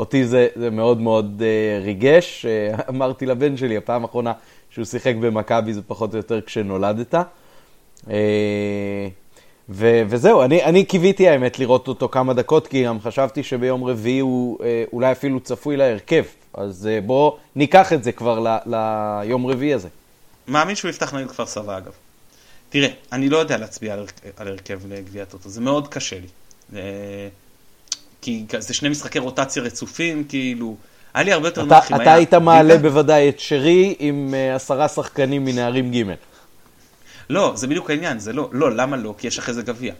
אותי זה, זה מאוד מאוד uh, ריגש. Uh, אמרתי לבן שלי, הפעם האחרונה שהוא שיחק במכבי זה פחות או יותר כשנולדת. Uh, ו- וזהו, אני, אני קיוויתי האמת לראות אותו כמה דקות, כי גם חשבתי שביום רביעי הוא uh, אולי אפילו צפוי להרכב. אז uh, בואו ניקח את זה כבר ל- ליום רביעי הזה. מאמין שהוא יפתח נגד כפר סבא אגב. תראה, אני לא יודע להצביע על, הרכב לגביע טוטו, זה מאוד קשה לי. כי זה שני משחקי רוטציה רצופים, כאילו, היה לי הרבה יותר נוח אם היה... אתה היית מעלה בוודאי את שרי עם uh, עשרה שחקנים מנערים ג'. לא, זה בדיוק העניין, זה לא, לא, למה לא? כי יש אחרי זה גביע.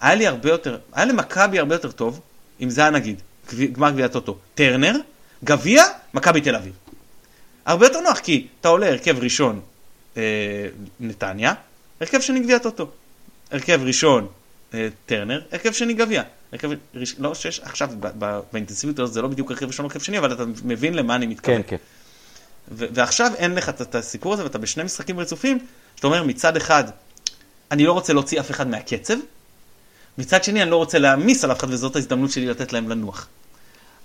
היה לי הרבה יותר, היה למכבי הרבה יותר טוב, אם זה היה נגיד, גמר גביע טוטו, טרנר, גביע, מכבי תל אביב. הרבה יותר נוח, כי אתה עולה הרכב ראשון אה, נתניה, הרכב שני גביע טוטו. הרכב ראשון אה, טרנר, הרכב שני גביע. הרכב, לא שיש, עכשיו באינטנסיביות הזאת זה לא בדיוק הרכב ראשון, הרכב שני, אבל אתה מבין למה אני מתכוון. כן, כן. ועכשיו אין לך את הסיפור הזה, ואתה בשני משחקים רצופים, שאתה אומר מצד אחד, אני לא רוצה להוציא אף אחד מהקצב, מצד שני אני לא רוצה להעמיס על אף אחד, וזאת ההזדמנות שלי לתת להם לנוח.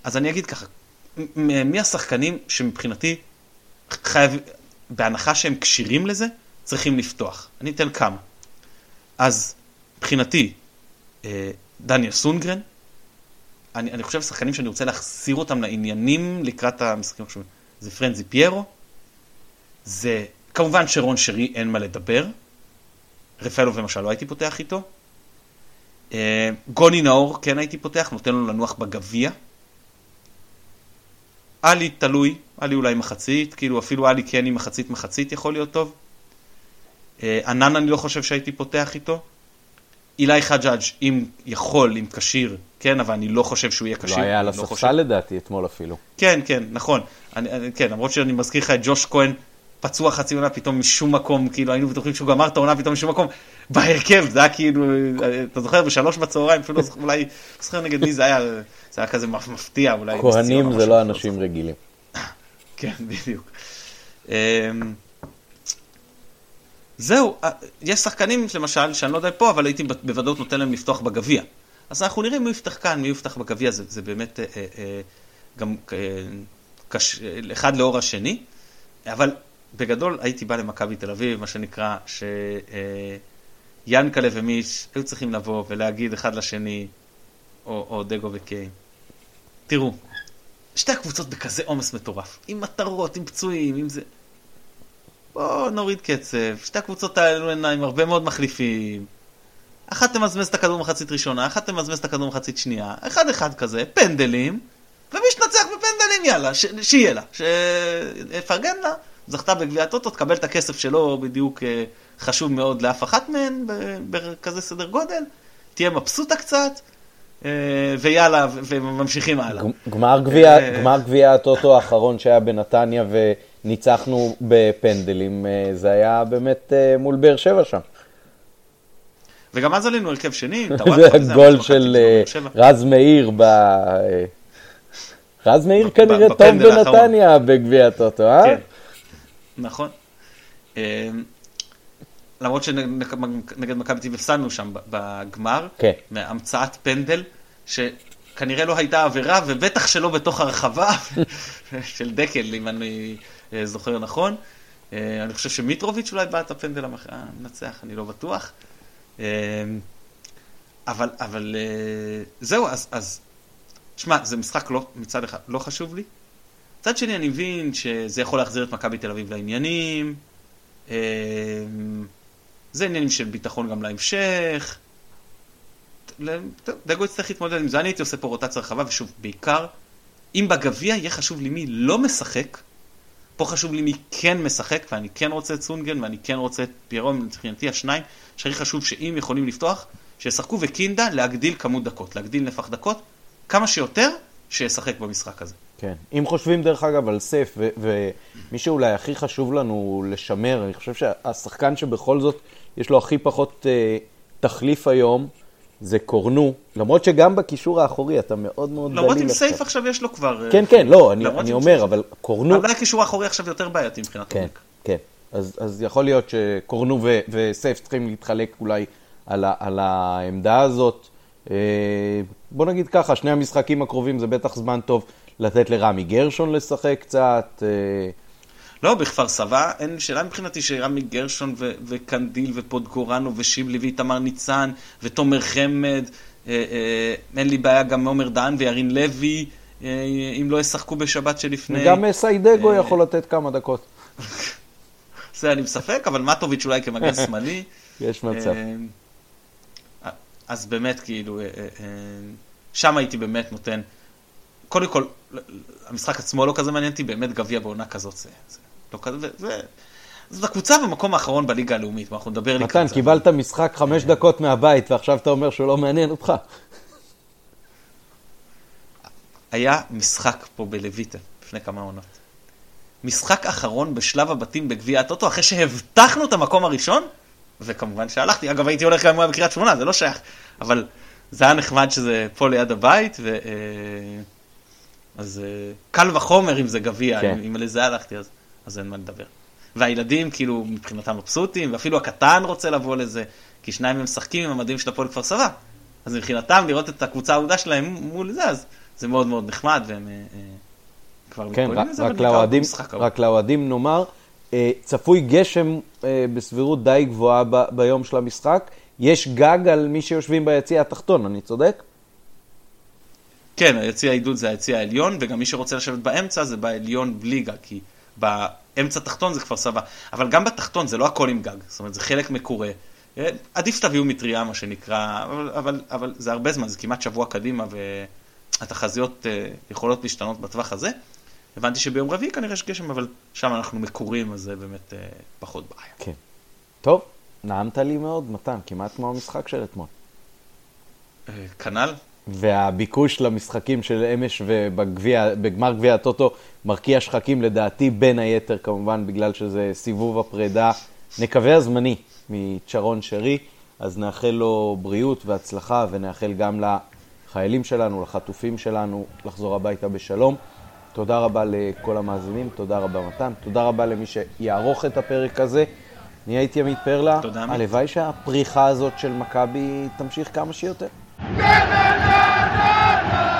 אז אני אגיד ככה, מי השחקנים שמבחינתי חייב, בהנחה שהם כשירים לזה, צריכים לפתוח. אני אתן כמה. אז מבחינתי, אה, דניאל סונגרן. אני, אני חושב שחקנים שאני רוצה להחזיר אותם לעניינים לקראת המשחקים החשובים. זה פרנזי פיירו, זה כמובן שרון שרי אין מה לדבר, רפאלוב למשל לא הייתי פותח איתו, אה, גוני נאור כן הייתי פותח, נותן לו לנוח בגביע. עלי תלוי, עלי אולי מחצית, כאילו אפילו עלי כן עם מחצית מחצית יכול להיות טוב. אה, ענן אני לא חושב שהייתי פותח איתו. אילי חג'אג', אם יכול, אם כשיר, כן, אבל אני לא חושב שהוא יהיה כשיר. לא היה על הספסל לא חושב... לדעתי אתמול אפילו. כן, כן, נכון. אני, אני, כן, למרות שאני מזכיר לך את ג'וש כהן, פצוע חצי עונה פתאום משום מקום, כאילו היינו בטוחים שהוא גמר את העונה פתאום משום מקום, בהרכב, זה היה כאילו, אתה זוכר, בשלוש בצהריים, אפילו לא זוכר, אולי, לא זוכר נגד מי זה היה, זה היה כזה מפתיע, אולי. כהנים זה לא אנשים רגילים. כן, בדיוק. זהו, אה, יש שחקנים למשל, שאני לא יודע פה, אבל הייתי בוודאות נותן להם לפתוח בגביע. אז אנחנו נראה מי יפתח כאן, מי יפתח בגביע, זה, זה באמת אה, אה, גם אה, קש, אחד לאור השני. אבל בגדול הייתי בא למכבי תל אביב, מה שנקרא, ש... אה, ומיש היו צריכים לבוא ולהגיד אחד לשני, או, או דגו וקיין, תראו, שתי הקבוצות בכזה עומס מטורף, עם מטרות, עם פצועים, עם זה. בואו נוריד קצב, שתי הקבוצות האלו הן עם הרבה מאוד מחליפים. אחת תמזמז את הכדור מחצית ראשונה, אחת תמזמז את הכדור מחצית שנייה, אחד אחד כזה, פנדלים, ומי שתנצח בפנדלים, יאללה, ש... שיהיה לה, שיפרגן לה, זכתה בגביע הטוטו, תקבל את הכסף שלו בדיוק אה, חשוב מאוד לאף אחת מהן, בכזה סדר גודל, תהיה מבסוטה קצת, אה, ויאללה, וממשיכים הלאה. גמר גביע, אה, גמר גביע הטוטו האחרון שהיה בנתניה וניצחנו בפנדלים, זה היה באמת מול באר שבע שם. וגם אז עלינו הרכב שני, (laughs) זה הגול של רז מאיר ב... רז מאיר כנראה טוב בנתניה בגביע הטוטו, אה? כן, נכון. למרות שנגד מכבי טיב הפסדנו שם בגמר, כן. מהמצאת פנדל, שכנראה לא הייתה עבירה, ובטח שלא בתוך הרחבה (laughs) של דקל, אם אני אה, זוכר נכון. אה, אני חושב שמיטרוביץ' אולי בעט הפנדל המנצח, אני לא בטוח. אבל, אבל אה, זהו, אז, אז שמע, זה משחק לא, מצד אחד לא חשוב לי. מצד שני, אני מבין שזה יכול להחזיר את מכבי תל אביב לעניינים. זה עניינים של ביטחון גם להמשך. דגו יצטרך להתמודד עם זה, אני הייתי עושה פה רוטציה רחבה, ושוב, בעיקר, אם בגביע יהיה חשוב לי מי לא משחק, פה חשוב לי מי כן משחק, ואני כן רוצה את סונגן, ואני כן רוצה את פיירון, מבחינתי השניים, שהכי חשוב שאם יכולים לפתוח, שישחקו וקינדה להגדיל כמות דקות, להגדיל נפח דקות, כמה שיותר, שישחק במשחק הזה. כן. אם חושבים דרך אגב על סף, ומי שאולי הכי חשוב לנו לשמר, אני חושב שהשחקן שבכל זאת יש לו הכי פחות אה, תחליף היום, זה קורנו, למרות שגם בקישור האחורי אתה מאוד מאוד דליל. למרות עם סייף עכשיו יש לו כבר... כן, כן, לא, אני, אני אומר, אבל קורנו... אבל הקישור האחורי עכשיו יותר בעייתי מבחינת כן, עומק. כן, אז, אז יכול להיות שקורנו ו, וסייף צריכים להתחלק אולי על, ה, על העמדה הזאת. אה, בוא נגיד ככה, שני המשחקים הקרובים זה בטח זמן טוב לתת לרמי גרשון לשחק קצת. אה. לא, בכפר סבא אין שאלה מבחינתי שרמי גרשון ו- וקנדיל ופודגורנו ושיבלי ואיתמר ניצן ותומר חמד, אה, אה, אין לי בעיה גם מעומר דהן וירין לוי, אה, אם לא ישחקו בשבת שלפני. גם סיידגו אה, יכול לתת כמה דקות. (laughs) זה אני מספק, אבל מטוביץ' אולי כמגן (laughs) שמאלי. יש מצב. אה, אז באמת, כאילו, אה, אה, אה, שם הייתי באמת נותן, קודם כל, המשחק עצמו לא כזה מעניין אותי, באמת גביע בעונה כזאת, זה, זה לא כזה, זה... זאת הקבוצה במקום האחרון בליגה הלאומית, אנחנו נדבר לקראת. מתן, קיבלת משחק חמש דקות מהבית, ועכשיו אתה אומר שהוא לא מעניין אותך. היה משחק פה בלויטה, לפני כמה עונות. משחק אחרון בשלב הבתים בגביע הטוטו, אחרי שהבטחנו את המקום הראשון, וכמובן שהלכתי, אגב הייתי הולך גם אם היה בקריית שמונה, זה לא שייך, אבל זה היה נחמד שזה פה ליד הבית, ו... אה, אז אה, קל וחומר אם זה גביע, כן. אם לזה הלכתי אז, אז אין מה לדבר. והילדים כאילו מבחינתם מבסוטים, ואפילו הקטן רוצה לבוא לזה, כי שניים הם משחקים עם המדים של הפועל כפר סבא. אז מבחינתם לראות את הקבוצה העובדה שלהם מול זה, אז זה מאוד מאוד נחמד, והם אה, כבר כן, מתכוננים לזה, רק לאוהדים, רק לאוהדים נאמר, אה, צפוי גשם אה, בסבירות די גבוהה ב, ביום של המשחק. יש גג על מי שיושבים ביציע התחתון, אני צודק? כן, היציע העידוד זה היציע העליון, וגם מי שרוצה לשבת באמצע זה בעליון בלי גג, כי באמצע תחתון זה כפר סבא. אבל גם בתחתון זה לא הכל עם גג, זאת אומרת זה חלק מקורה. אה, עדיף שתביאו מטריה, מה שנקרא, אבל, אבל, אבל זה הרבה זמן, זה כמעט שבוע קדימה, והתחזיות יכולות להשתנות בטווח הזה. הבנתי שביום רביעי כנראה יש גשם, אבל שם אנחנו מקורים, אז זה באמת אה, פחות בעיה. כן. טוב, נעמת לי מאוד, מתן, כמעט כמו המשחק של אתמול. אה, כנ"ל. והביקוש למשחקים של אמש ובגמר גביע הטוטו מרקיע שחקים לדעתי, בין היתר כמובן, בגלל שזה סיבוב הפרידה, נקווה הזמני מצ'רון שרי, אז נאחל לו בריאות והצלחה ונאחל גם לחיילים שלנו, לחטופים שלנו, לחזור הביתה בשלום. תודה רבה לכל המאזינים, תודה רבה מתן, תודה רבה למי שיערוך את הפרק הזה. אני הייתי עמית פרלה. הלוואי שהפריחה הזאת של מכבי תמשיך כמה שיותר. لا لا لا لا لا.